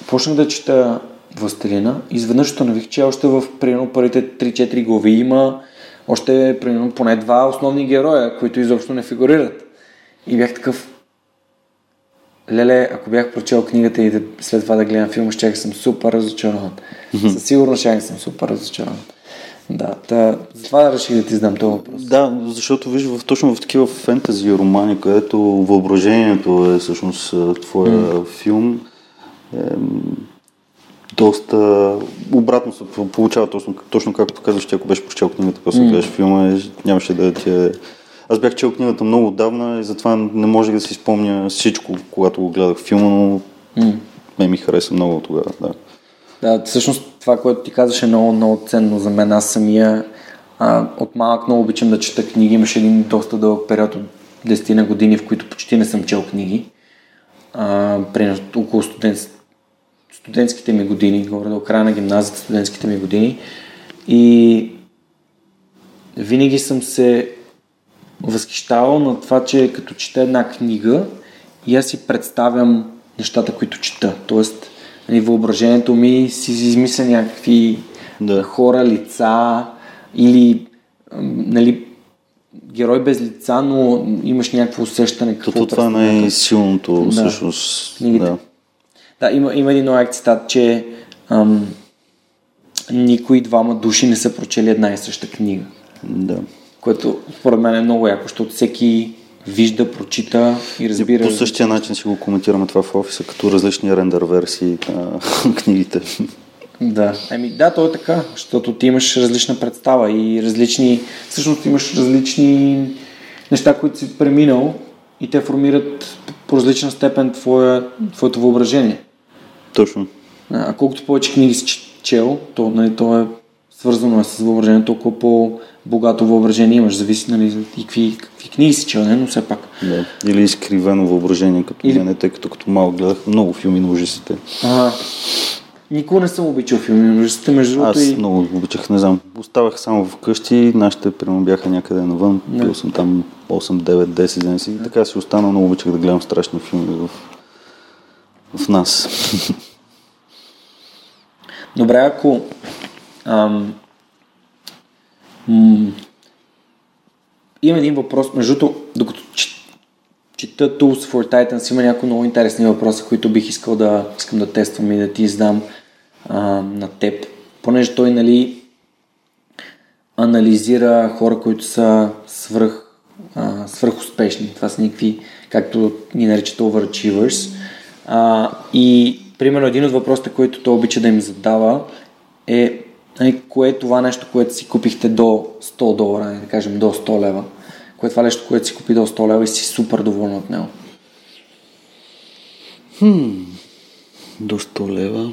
почнах да чета Властелина. Изведнъж установих, че още в примерно първите 3-4 глави има още примерно поне два основни героя, които изобщо не фигурират. И бях такъв, леле, ако бях прочел книгата и да, след това да гледам филма, ще съм супер разочарован. Със сигурност ще съм супер разочарован. Да, та, затова реших да ти задам този въпрос. Да, защото виж, в, точно в такива фентази романи, където въображението е всъщност твоя филм, е, доста обратно се получава точно, точно както казваш, че ако беше прочел книгата, после mm. гледаш филма, нямаше да ти е... Аз бях чел книгата много отдавна и затова не можех да си спомня всичко, когато го гледах филма, но mm. ме ми хареса много тогава, да. Да, всъщност това, което ти казваш е много, много ценно за мен. Аз самия а, от малък много обичам да чета книги. Имаше един доста дълъг период от 10 на години, в които почти не съм чел книги. А, примерно около студент, студентските ми години, горе до края на гимназията, студентските ми години. И винаги съм се възхищавал на това, че като чета една книга и аз си представям нещата, които чета. Тоест, нали, въображението ми си измисля някакви да. хора, лица или нали, герой без лица, но имаш някакво усещане какво То, това е най-силното да. всъщност. Да. да, има, има един много цитат, че ам, никои двама души не са прочели една и съща книга. Да. Което според мен е много яко, защото всеки вижда, прочита и разбира. По същия начин си го коментираме това в офиса, като различни рендър версии на книгите. Да, еми да, то е така, защото ти имаш различна представа и различни, всъщност имаш различни неща, които си преминал и те формират по различна степен твоя, твоето въображение. Точно. А колкото повече книги си чел, то, нали, то е свързано е с въображението, толкова по-богато въображение имаш. Зависи нали, и какви, какви книги си чел, но все пак. Да. Или изкривено въображение, като Или... мене, тъй като като малко гледах много филми на ужасите. Ага. Никога не съм обичал филми на ужасите, между другото. Аз и... много обичах, не знам. Оставах само вкъщи, нашите прямо бяха някъде навън. Не. Бил съм там 8, 9, 10 дни си. Така си останал, много обичах да гледам страшни филми в, в нас. Добре, ако ам, м- има един въпрос, между другото, докато чета Tools for Titans, има някои много интересни въпроси, които бих искал да, искам да тествам и да ти издам а, на теб, понеже той нали, анализира хора, които са свръх, а, свръхуспешни. Това са никакви, както ни наричат overachievers. А, и примерно един от въпросите, които той обича да им задава е нали, кое е това нещо, което си купихте до 100 долара, да кажем до 100 лева. Кое е това нещо, което си купи до 100 лева и си супер доволен от него? Хм, до 100 лева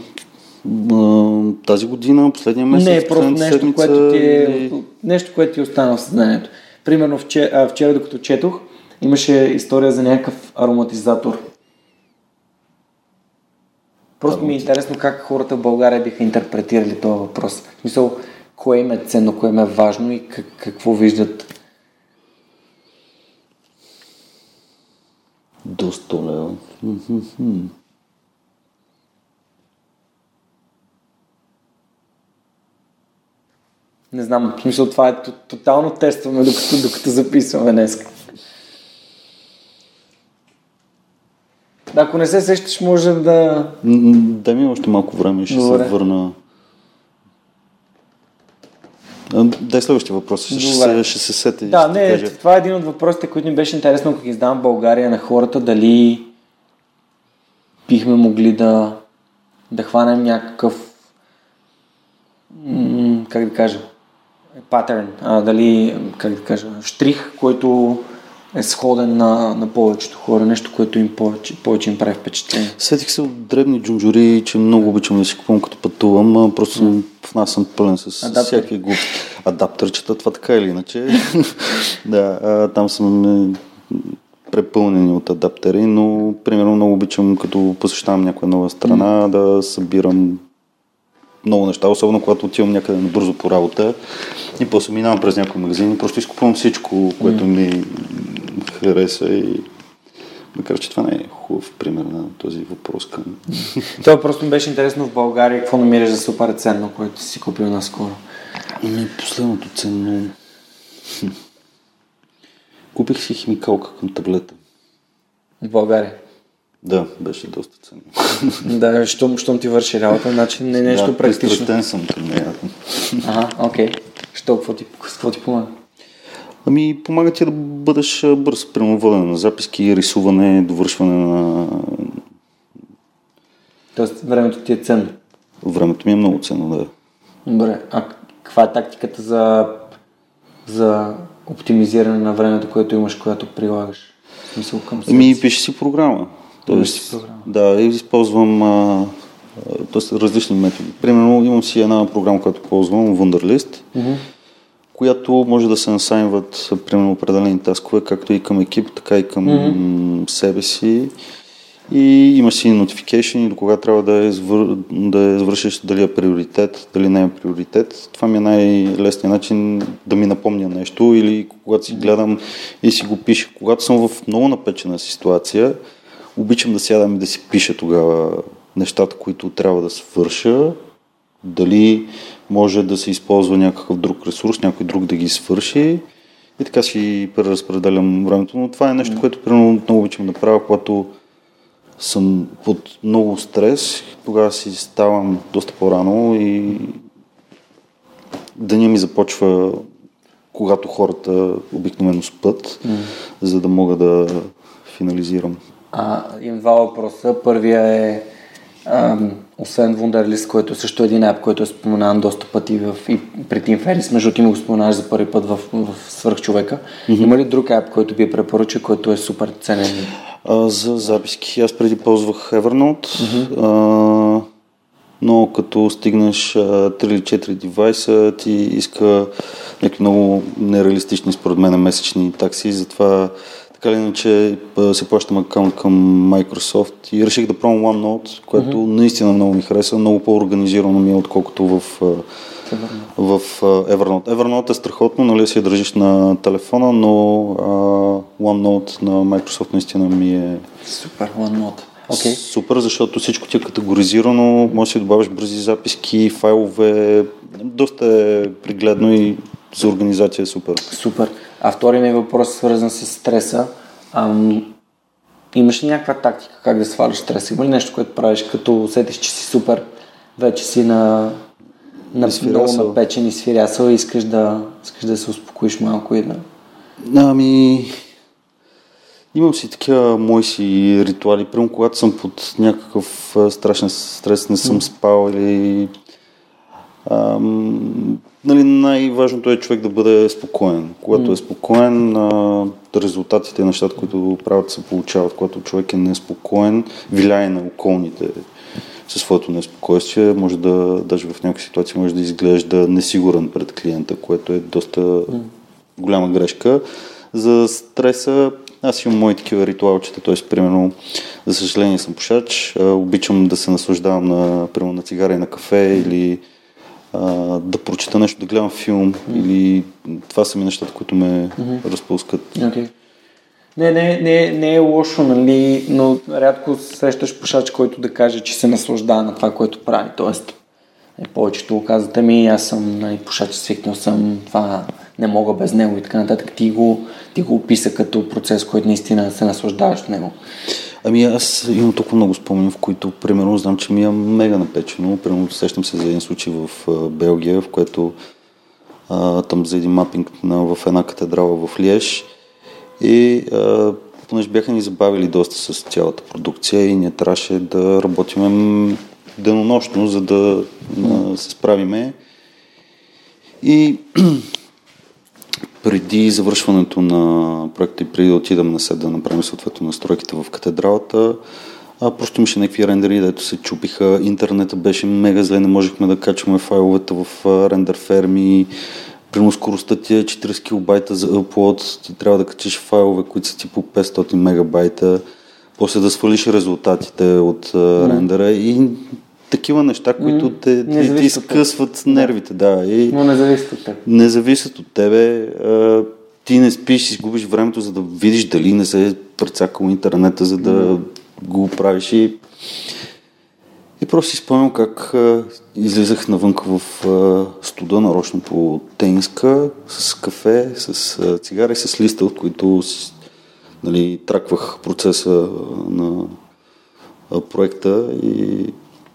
тази година, последния месец. Не, просто нещо, седмица, което ти е, нещо, което ти е останало в съзнанието. Примерно вчера, вчера, докато четох, имаше история за някакъв ароматизатор. Просто ми е интересно как хората в България биха интерпретирали този въпрос. В смисъл, кое им е ценно, кое им е важно и как, какво виждат. До 100 лева. Не знам, в смисъл това е тотално тестваме, докато, докато записваме днес. Ако не се сещаш, може да... Дай ми още малко време и ще Добре. се върна. Дай следващия въпрос. Ще се, ще се сети. Да, не, кажа. това е един от въпросите, които ми беше интересно, ако ги задавам в България на хората, дали бихме могли да, да хванем някакъв как да кажа, патърн, а, дали, как да кажа, штрих, който е сходен на, на повечето хора, нещо, което им повече, повече им прави впечатление. Сетих се от дребни джунджури, че много обичам да си купувам като пътувам, а просто mm. в нас съм пълен с Адаптер. всякакви глупости. Адаптерчета, това така или иначе. да, а, там съм е, препълнени от адаптери, но примерно много обичам като посещавам някоя нова страна mm. да събирам много неща, особено когато отивам някъде бързо по работа и после минавам през някой магазин и просто изкупвам всичко, което ми хареса и Макар, че това не е хубав пример на този въпрос към... Това просто ми беше интересно в България. Какво намираш за супер ценно, което си купил наскоро? Ами, последното ценно... Купих си химикалка към таблета. В България? Да, беше доста ценно. да, щом, щом ти върши работа, значи не е нещо да, практично. Да, съм към нея. Ага, окей. Що, какво ти, какво ти помага? Ами, помага ти да бъдеш бърз, прямо водене на записки, рисуване, довършване на... Тоест, времето ти е ценно. времето ми е много ценно, да. Добре, а каква е тактиката за, за оптимизиране на времето, което имаш, което прилагаш? Мисъл към себе Ми си? пише си програма. Тоест. Да, използвам а, тоест, различни методи. Примерно имам си една програма, която ползвам, Wunderlist, която може да се насаймват примерно определени таскове, както и към екип, така и към м- себе си. И има си notification до кога трябва да извър... да извършиш, дали е приоритет, дали не е приоритет. Това ми е най-лесният начин да ми напомня нещо или когато си гледам и си го пиша. Когато съм в много напечена ситуация, обичам да сядам и да си пиша тогава нещата, които трябва да свърша, дали може да се използва някакъв друг ресурс, някой друг да ги свърши. И така си преразпределям времето. Но това е нещо, което примерно много обичам да правя, когато съм под много стрес, тогава си ставам доста по-рано и деня ми започва когато хората обикновено спът, за да мога да финализирам. А, имам два въпроса. Първия е, ам, освен Wunderlist, който също е един ап, който е споменаван доста пъти в, и при Тим Ферис, между ти ми го споменаваш за първи път в, в Свърхчовека. Mm-hmm. Има ли друг ап, който би препоръчал, който е супер ценен? А, за записки. Аз преди ползвах Evernote, а, но като стигнеш а, 3 или 4 девайса, ти иска някакви много нереалистични, според мен, месечни такси, затова така или иначе се плащам аккаунт към Microsoft и реших да пробвам OneNote, което наистина много ми хареса, много по-организирано ми е, отколкото в, в Evernote. Evernote е страхотно, нали си я държиш на телефона, но а, OneNote на Microsoft наистина ми е Супер, OneNote. Окей. супер, защото всичко ти е категоризирано, може да си добавиш бързи записки, файлове, доста е пригледно и за организация е супер. Супер. А втория ми въпрос е свързан с стреса. Ам, имаш ли някаква тактика как да сваляш стреса? Има ли нещо, което правиш, като усетиш, че си супер, вече си на, на много напечен и свирясал и искаш да, искаш да се успокоиш малко и да... Ами, имам си такива мои си ритуали. Примерно, когато съм под някакъв страшен стрес, не съм спал или... Ам, нали, най-важното е човек да бъде спокоен. Когато е спокоен, а, резултатите нещата, които правят, се получават. Когато човек е неспокоен, влияе на околните със своето неспокойствие, може да, даже в някакви ситуации може да изглежда несигурен пред клиента, което е доста голяма грешка. За стреса, аз имам мои такива ритуалчета, т.е. примерно, за съжаление съм пушач, обичам да се наслаждавам на, примерно, на цигара и на кафе или а, да прочета нещо, да гледам филм или това са ми нещата, които ме разпускат. Okay. Не, не, не, не е лошо, нали, но рядко срещаш пушач, който да каже, че се наслаждава на това, което прави. Тоест, е, повечето го казвате ми, аз съм нали, пушач, свикнал съм, това не мога без него и така нататък. Ти го, ти го описа като процес, който наистина се наслаждаваш от него. Ами аз имам толкова много спомени, в които, примерно, знам, че ми е мега напечено. Примерно, сещам се за един случай в Белгия, в което а, там за един мапинг на, в една катедрала в Лиеж и а, понеже бяха ни забавили доста с цялата продукция и ние трябваше да работиме денонощно, за да а, се справиме. И преди завършването на проекта и преди да отидем на сет да направим съответно настройките в катедралата, а, просто имаше някакви рендери, дето се чупиха, интернета беше мега зле, не можехме да качваме файловете в рендер ферми, Примерно скоростта ти е 40 килобайта за upload, ти трябва да качиш файлове, които са ти по 500 мегабайта, после да свалиш резултатите от mm. рендера и такива неща, които те, Не ти, зависят изкъсват нервите. Да. И Но не зависи от теб. не зависят от тебе. А, ти не спиш, изгубиш времето, за да видиш дали не се е прецакал интернета, за да го правиш и и просто си спомням как а, излизах навънка в а, студа, нарочно по тениска, с кафе, с а, цигари, с листа, от които си, нали, траквах процеса на проекта и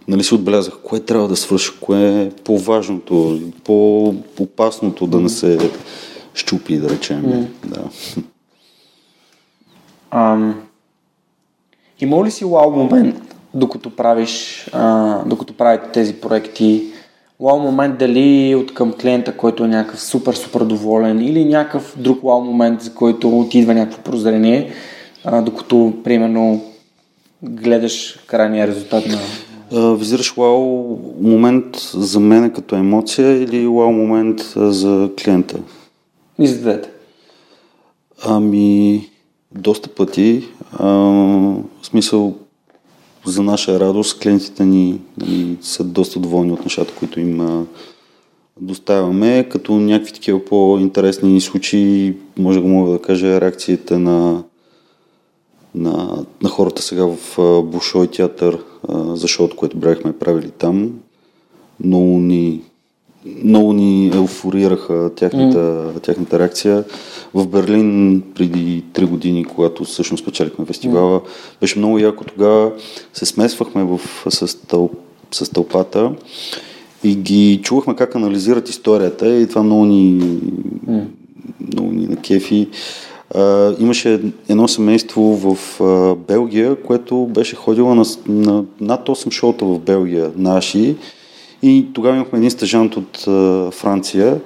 нали, си отбелязах кое трябва да свърша, кое е по-важното, по-опасното да не се щупи, да речем. Да. Ам, има ли си вау момент докато правиш, а, докато правите тези проекти? Вау момент дали от към клиента, който е някакъв супер, супер доволен или някакъв друг вау момент, за който ти идва някакво прозрение, а, докато, примерно, гледаш крайния резултат на... Визираш вау момент за мен като емоция или вау момент за клиента? И за двете. Ами, доста пъти. А, в смисъл, за наша радост, клиентите ни нали, са доста доволни от нещата, които им а, доставяме, като някакви такива по-интересни случаи, може да мога да кажа, реакцията на, на, на хората сега в Бушой театър а, за шоуто, което бяхме правили там. Много ни много ни еуфорираха тяхната, mm. тяхната реакция. В Берлин преди 3 години, когато всъщност печелихме фестивала, mm. беше много яко. Тогава се смесвахме в, с, тъл, с тълпата и ги чувахме как анализират историята и това много ни, mm. много ни на кефи. Имаше едно семейство в uh, Белгия, което беше ходило на, на над 8 шоута в Белгия, наши. И тогава имахме един стъжант от а, Франция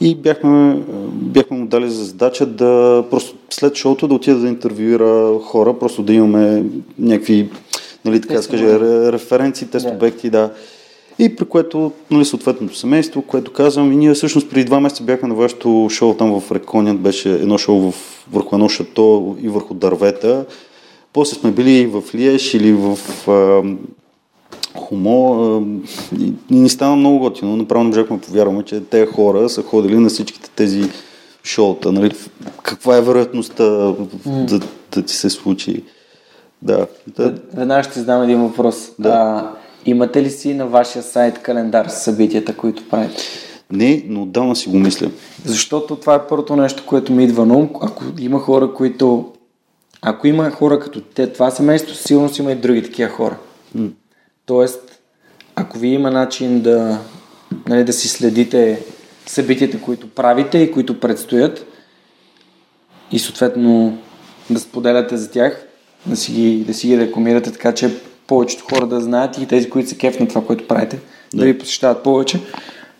и бяхме, бяхме му дали за задача да просто след шоуто да отида да интервюира хора, просто да имаме някакви, нали, така да скажа, референции, тест обекти, да. И при което, нали, съответното семейство, което казвам, и ние всъщност преди два месеца бяхме на вашето шоу там в Реконият, беше едно шоу в, върху едно шато и върху дървета. После сме били в Лиеш или в а, хумо и, и ни стана много готино. Направо не можахме повярваме, че тези хора са ходили на всичките тези шоута. Нали? Каква е вероятността mm. да, да ти се случи? Да. да. Веднага ще задам един въпрос. Да. А, имате ли си на вашия сайт календар с събитията, които правите? Не, но отдавна си го мисля. Защото това е първото нещо, което ми идва на ум. Ако има хора, които... Ако има хора като те, това семейство, сигурно си има и други такива хора. Mm. Тоест, ако ви има начин да, нали, да си следите събитията, които правите и които предстоят и съответно да споделяте за тях, да си ги, да си ги рекламирате, така че повечето хора да знаят и тези, които се кеф на това, което правите, да, да ви посещават повече.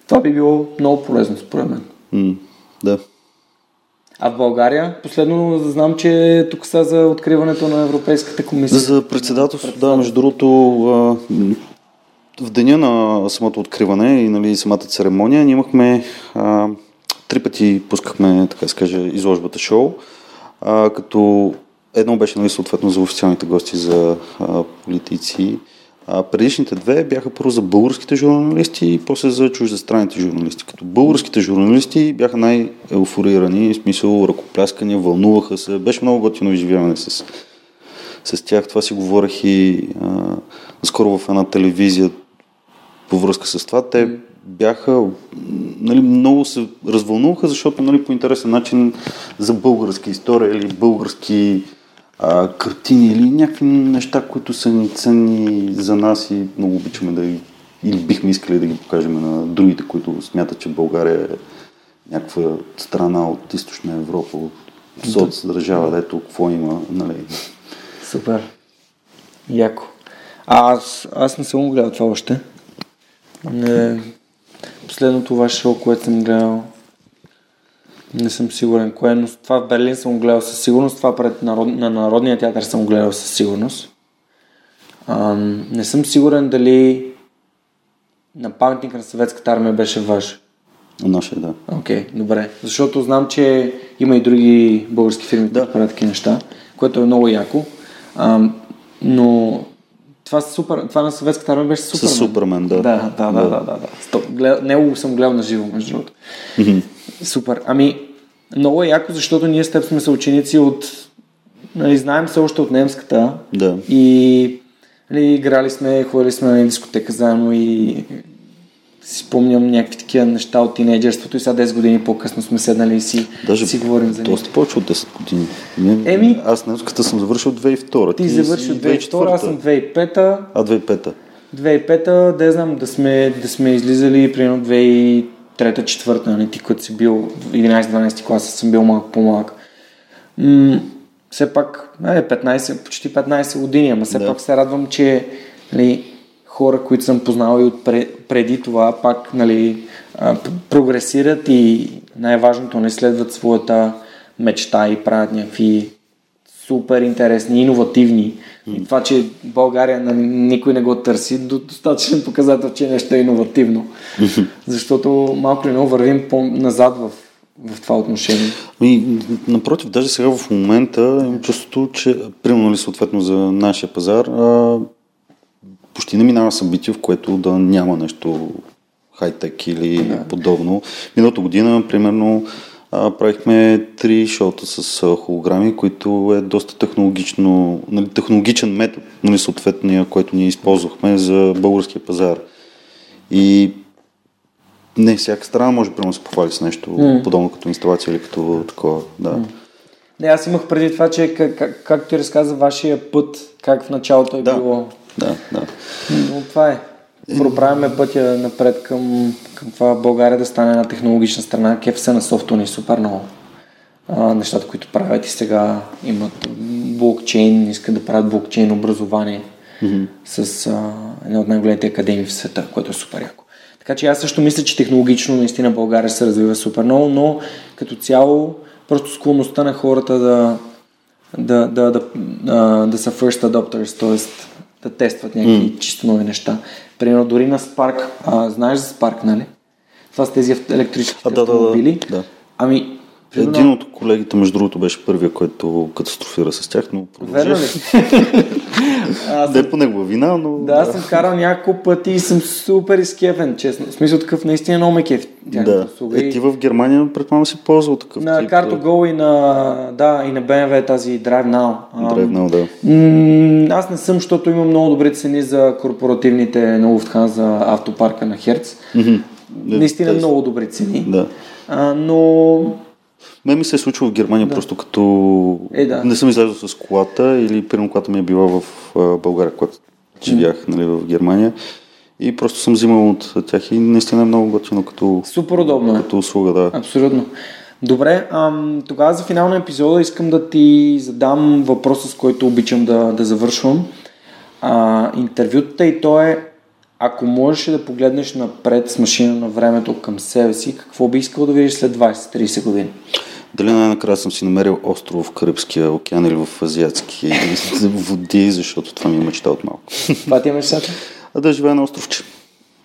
Това би било много полезно, според мен. Mm, да. А в България, последно знам, че тук са за откриването на Европейската комисия. За председателство, да, между другото, в деня на самото откриване и нали, самата церемония, ние имахме а, три пъти пускахме, така се каже, изложбата шоу, а, като едно беше нали, съответно за официалните гости, за а, политици, а предишните две бяха първо за българските журналисти и после за чуждестранните журналисти. Като българските журналисти бяха най-еуфорирани, в смисъл ръкопляскания, вълнуваха се. Беше много готино изживяване с, с тях. Това си говорех и а, скоро в една телевизия по връзка с това. Те бяха, нали, много се развълнуваха, защото нали, по интересен начин за българска история или български а, картини или някакви неща, които са ни ценни за нас и много обичаме да ги, или бихме искали да ги покажем на другите, които смятат, че България е някаква страна от източна Европа, от соц държава, дето какво има, нали. Супер. Яко. А, аз, аз не съм гледал това още. Не, последното ваше шоу, което съм гледал, не съм сигурен кое, но това в Берлин съм гледал със сигурност, това пред народ, на Народния театър съм гледал със сигурност. А, не съм сигурен дали на паметник на съветската армия беше ваш. Наше, да. Окей, okay, добре. Защото знам, че има и други български фирми, да. които правят такива неща, което е много яко. А, но това, супер, това на съветската армия беше супер. С Супермен, да. Да, да, да, да. да, да, да. Стоп, глед... Него съм гледал на живо, между другото. Mm-hmm. Супер. Ами, много е яко, защото ние с теб сме съученици от... Нали, знаем се още от немската. Да. И нали, играли сме, ходили сме на дискотека заедно и си спомням някакви такива неща от тинейджерството и сега 10 години по-късно сме седнали и си, Даже си говорим за Доста повече от 10 години. Еми, аз немската съм завършил 2002. Ти, ти завършил 2002, аз съм 2005. А 2005. 2005, да знам, да сме, да сме излизали примерно 2003 четвърта, нали, ти като си бил 11-12 класа, съм бил малко по-малък. М- все пак е, 15, почти 15 години, ама все Да. пак се радвам, че нали, хора, които съм познал и от пре- преди това, пак нали, прогресират и най-важното не следват своята мечта и правят някакви супер интересни, иновативни. И това, че България нали, никой не го търси, до достатъчен показател, че нещо е иновативно. Защото малко или много вървим по-назад в, в това отношение. Ами, напротив, даже сега в момента имам чувството, че, примерно ли съответно за нашия пазар, а, почти не минава събитие, в което да няма нещо хай-тек или да. подобно. Миналата година, примерно, а, правихме три шоута с а, холограми, които е доста технологично, нали, технологичен метод, нали, съответния, който ние използвахме за българския пазар. И не всяка страна може да се похвали с нещо mm. подобно като инсталация или като такова. Да. Mm. Не, аз имах преди това, че как, как, както ти разказа вашия път, как в началото е Да. било. Да, да. Това е. Проправяме пътя напред към, към това България да стане една технологична страна. Кеф се на софтуни е супер много. А, нещата, които правят и сега имат блокчейн, искат да правят блокчейн образование mm-hmm. с а, една от най-големите академии в света, което е супер яко. Така че аз също мисля, че технологично наистина България се развива супер много, но като цяло просто склонността на хората да, да, да, да, да, да са first adopters, т.е. да тестват някакви mm. чисто нови неща. Примерно дори на Spark, а, знаеш за Spark, нали? Това са тези ав- електрическите А, да, да, да, автомобили. да. Ами, примерно- Един от колегите, между другото, беше първия, който катастрофира с тях, но Верно продължи. ли? Аз Не е по негова вина, но... Да, аз съм карал няколко пъти и съм супер изкефен, честно. В смисъл такъв наистина много ме кеф. Да. услуга. Е, ти в Германия, предполагам, си ползвал такъв на тип. CartoGo и на, да, и на BMW тази Drive Now. Ам, Драйв, no, да. м, аз не съм, защото имам много добри цени за корпоративните на Lufthansa автопарка на Херц. Наистина Те- много добри цени. Да. А, но Мен ми се е случило в Германия да. просто като... Е, да. Не съм излязъл с колата или примерно колата ми е била в България, когато живях нали, в Германия. И просто съм взимал от тях и наистина е много готино като, супер удобно е. като услуга, да. Абсолютно. Добре, ам, тогава за финал на епизода искам да ти задам въпроса, с който обичам да, да завършвам. А, интервютата и то е, ако можеш да погледнеш напред с машина на времето към себе си, какво би искал да видиш след 20-30 години? Дали най-накрая съм си намерил остров в Карибския океан или в Азиатски води, защото това ми е мечта от малко. Това ти е мечтата? А да живея на островче.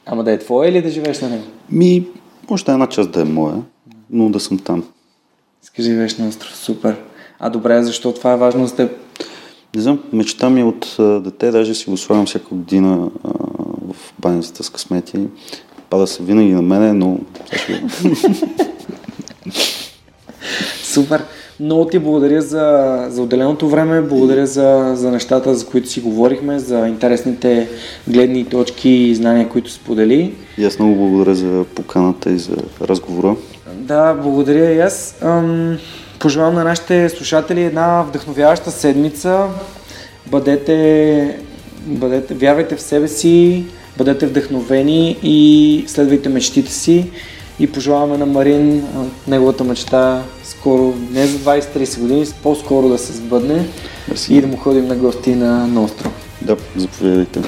Ама да е твое или да живееш на него? Ми, може да една част да е моя, но да съм там. Искаш да живееш на остров, супер. А добре, защо това е важно за теб? Не знам, мечта ми е от а, дете, даже си го слагам всяка година а, баницата с късмети. Пада се винаги на мене, но. Супер! Много ти благодаря за, за отделеното време, благодаря за, за нещата, за които си говорихме, за интересните гледни точки и знания, които сподели. И аз много благодаря за поканата и за разговора. Да, благодаря и аз. Ам, пожелавам на нашите слушатели една вдъхновяваща седмица. Бъдете, бъдете, вярвайте в себе си, бъдете вдъхновени и следвайте мечтите си. И пожелаваме на Марин неговата мечта скоро, не за 20-30 години, по-скоро да се сбъдне Мерси. и да му ходим на гости на, на остров. Да, заповядайте.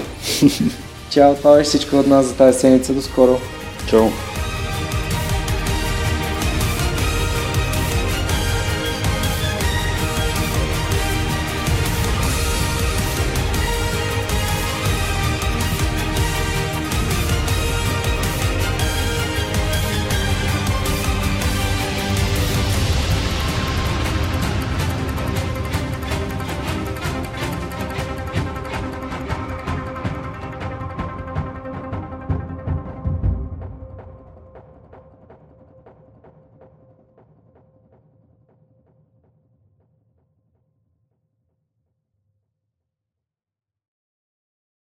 Чао, това беше всичко от нас за тази седмица. До скоро! Чао.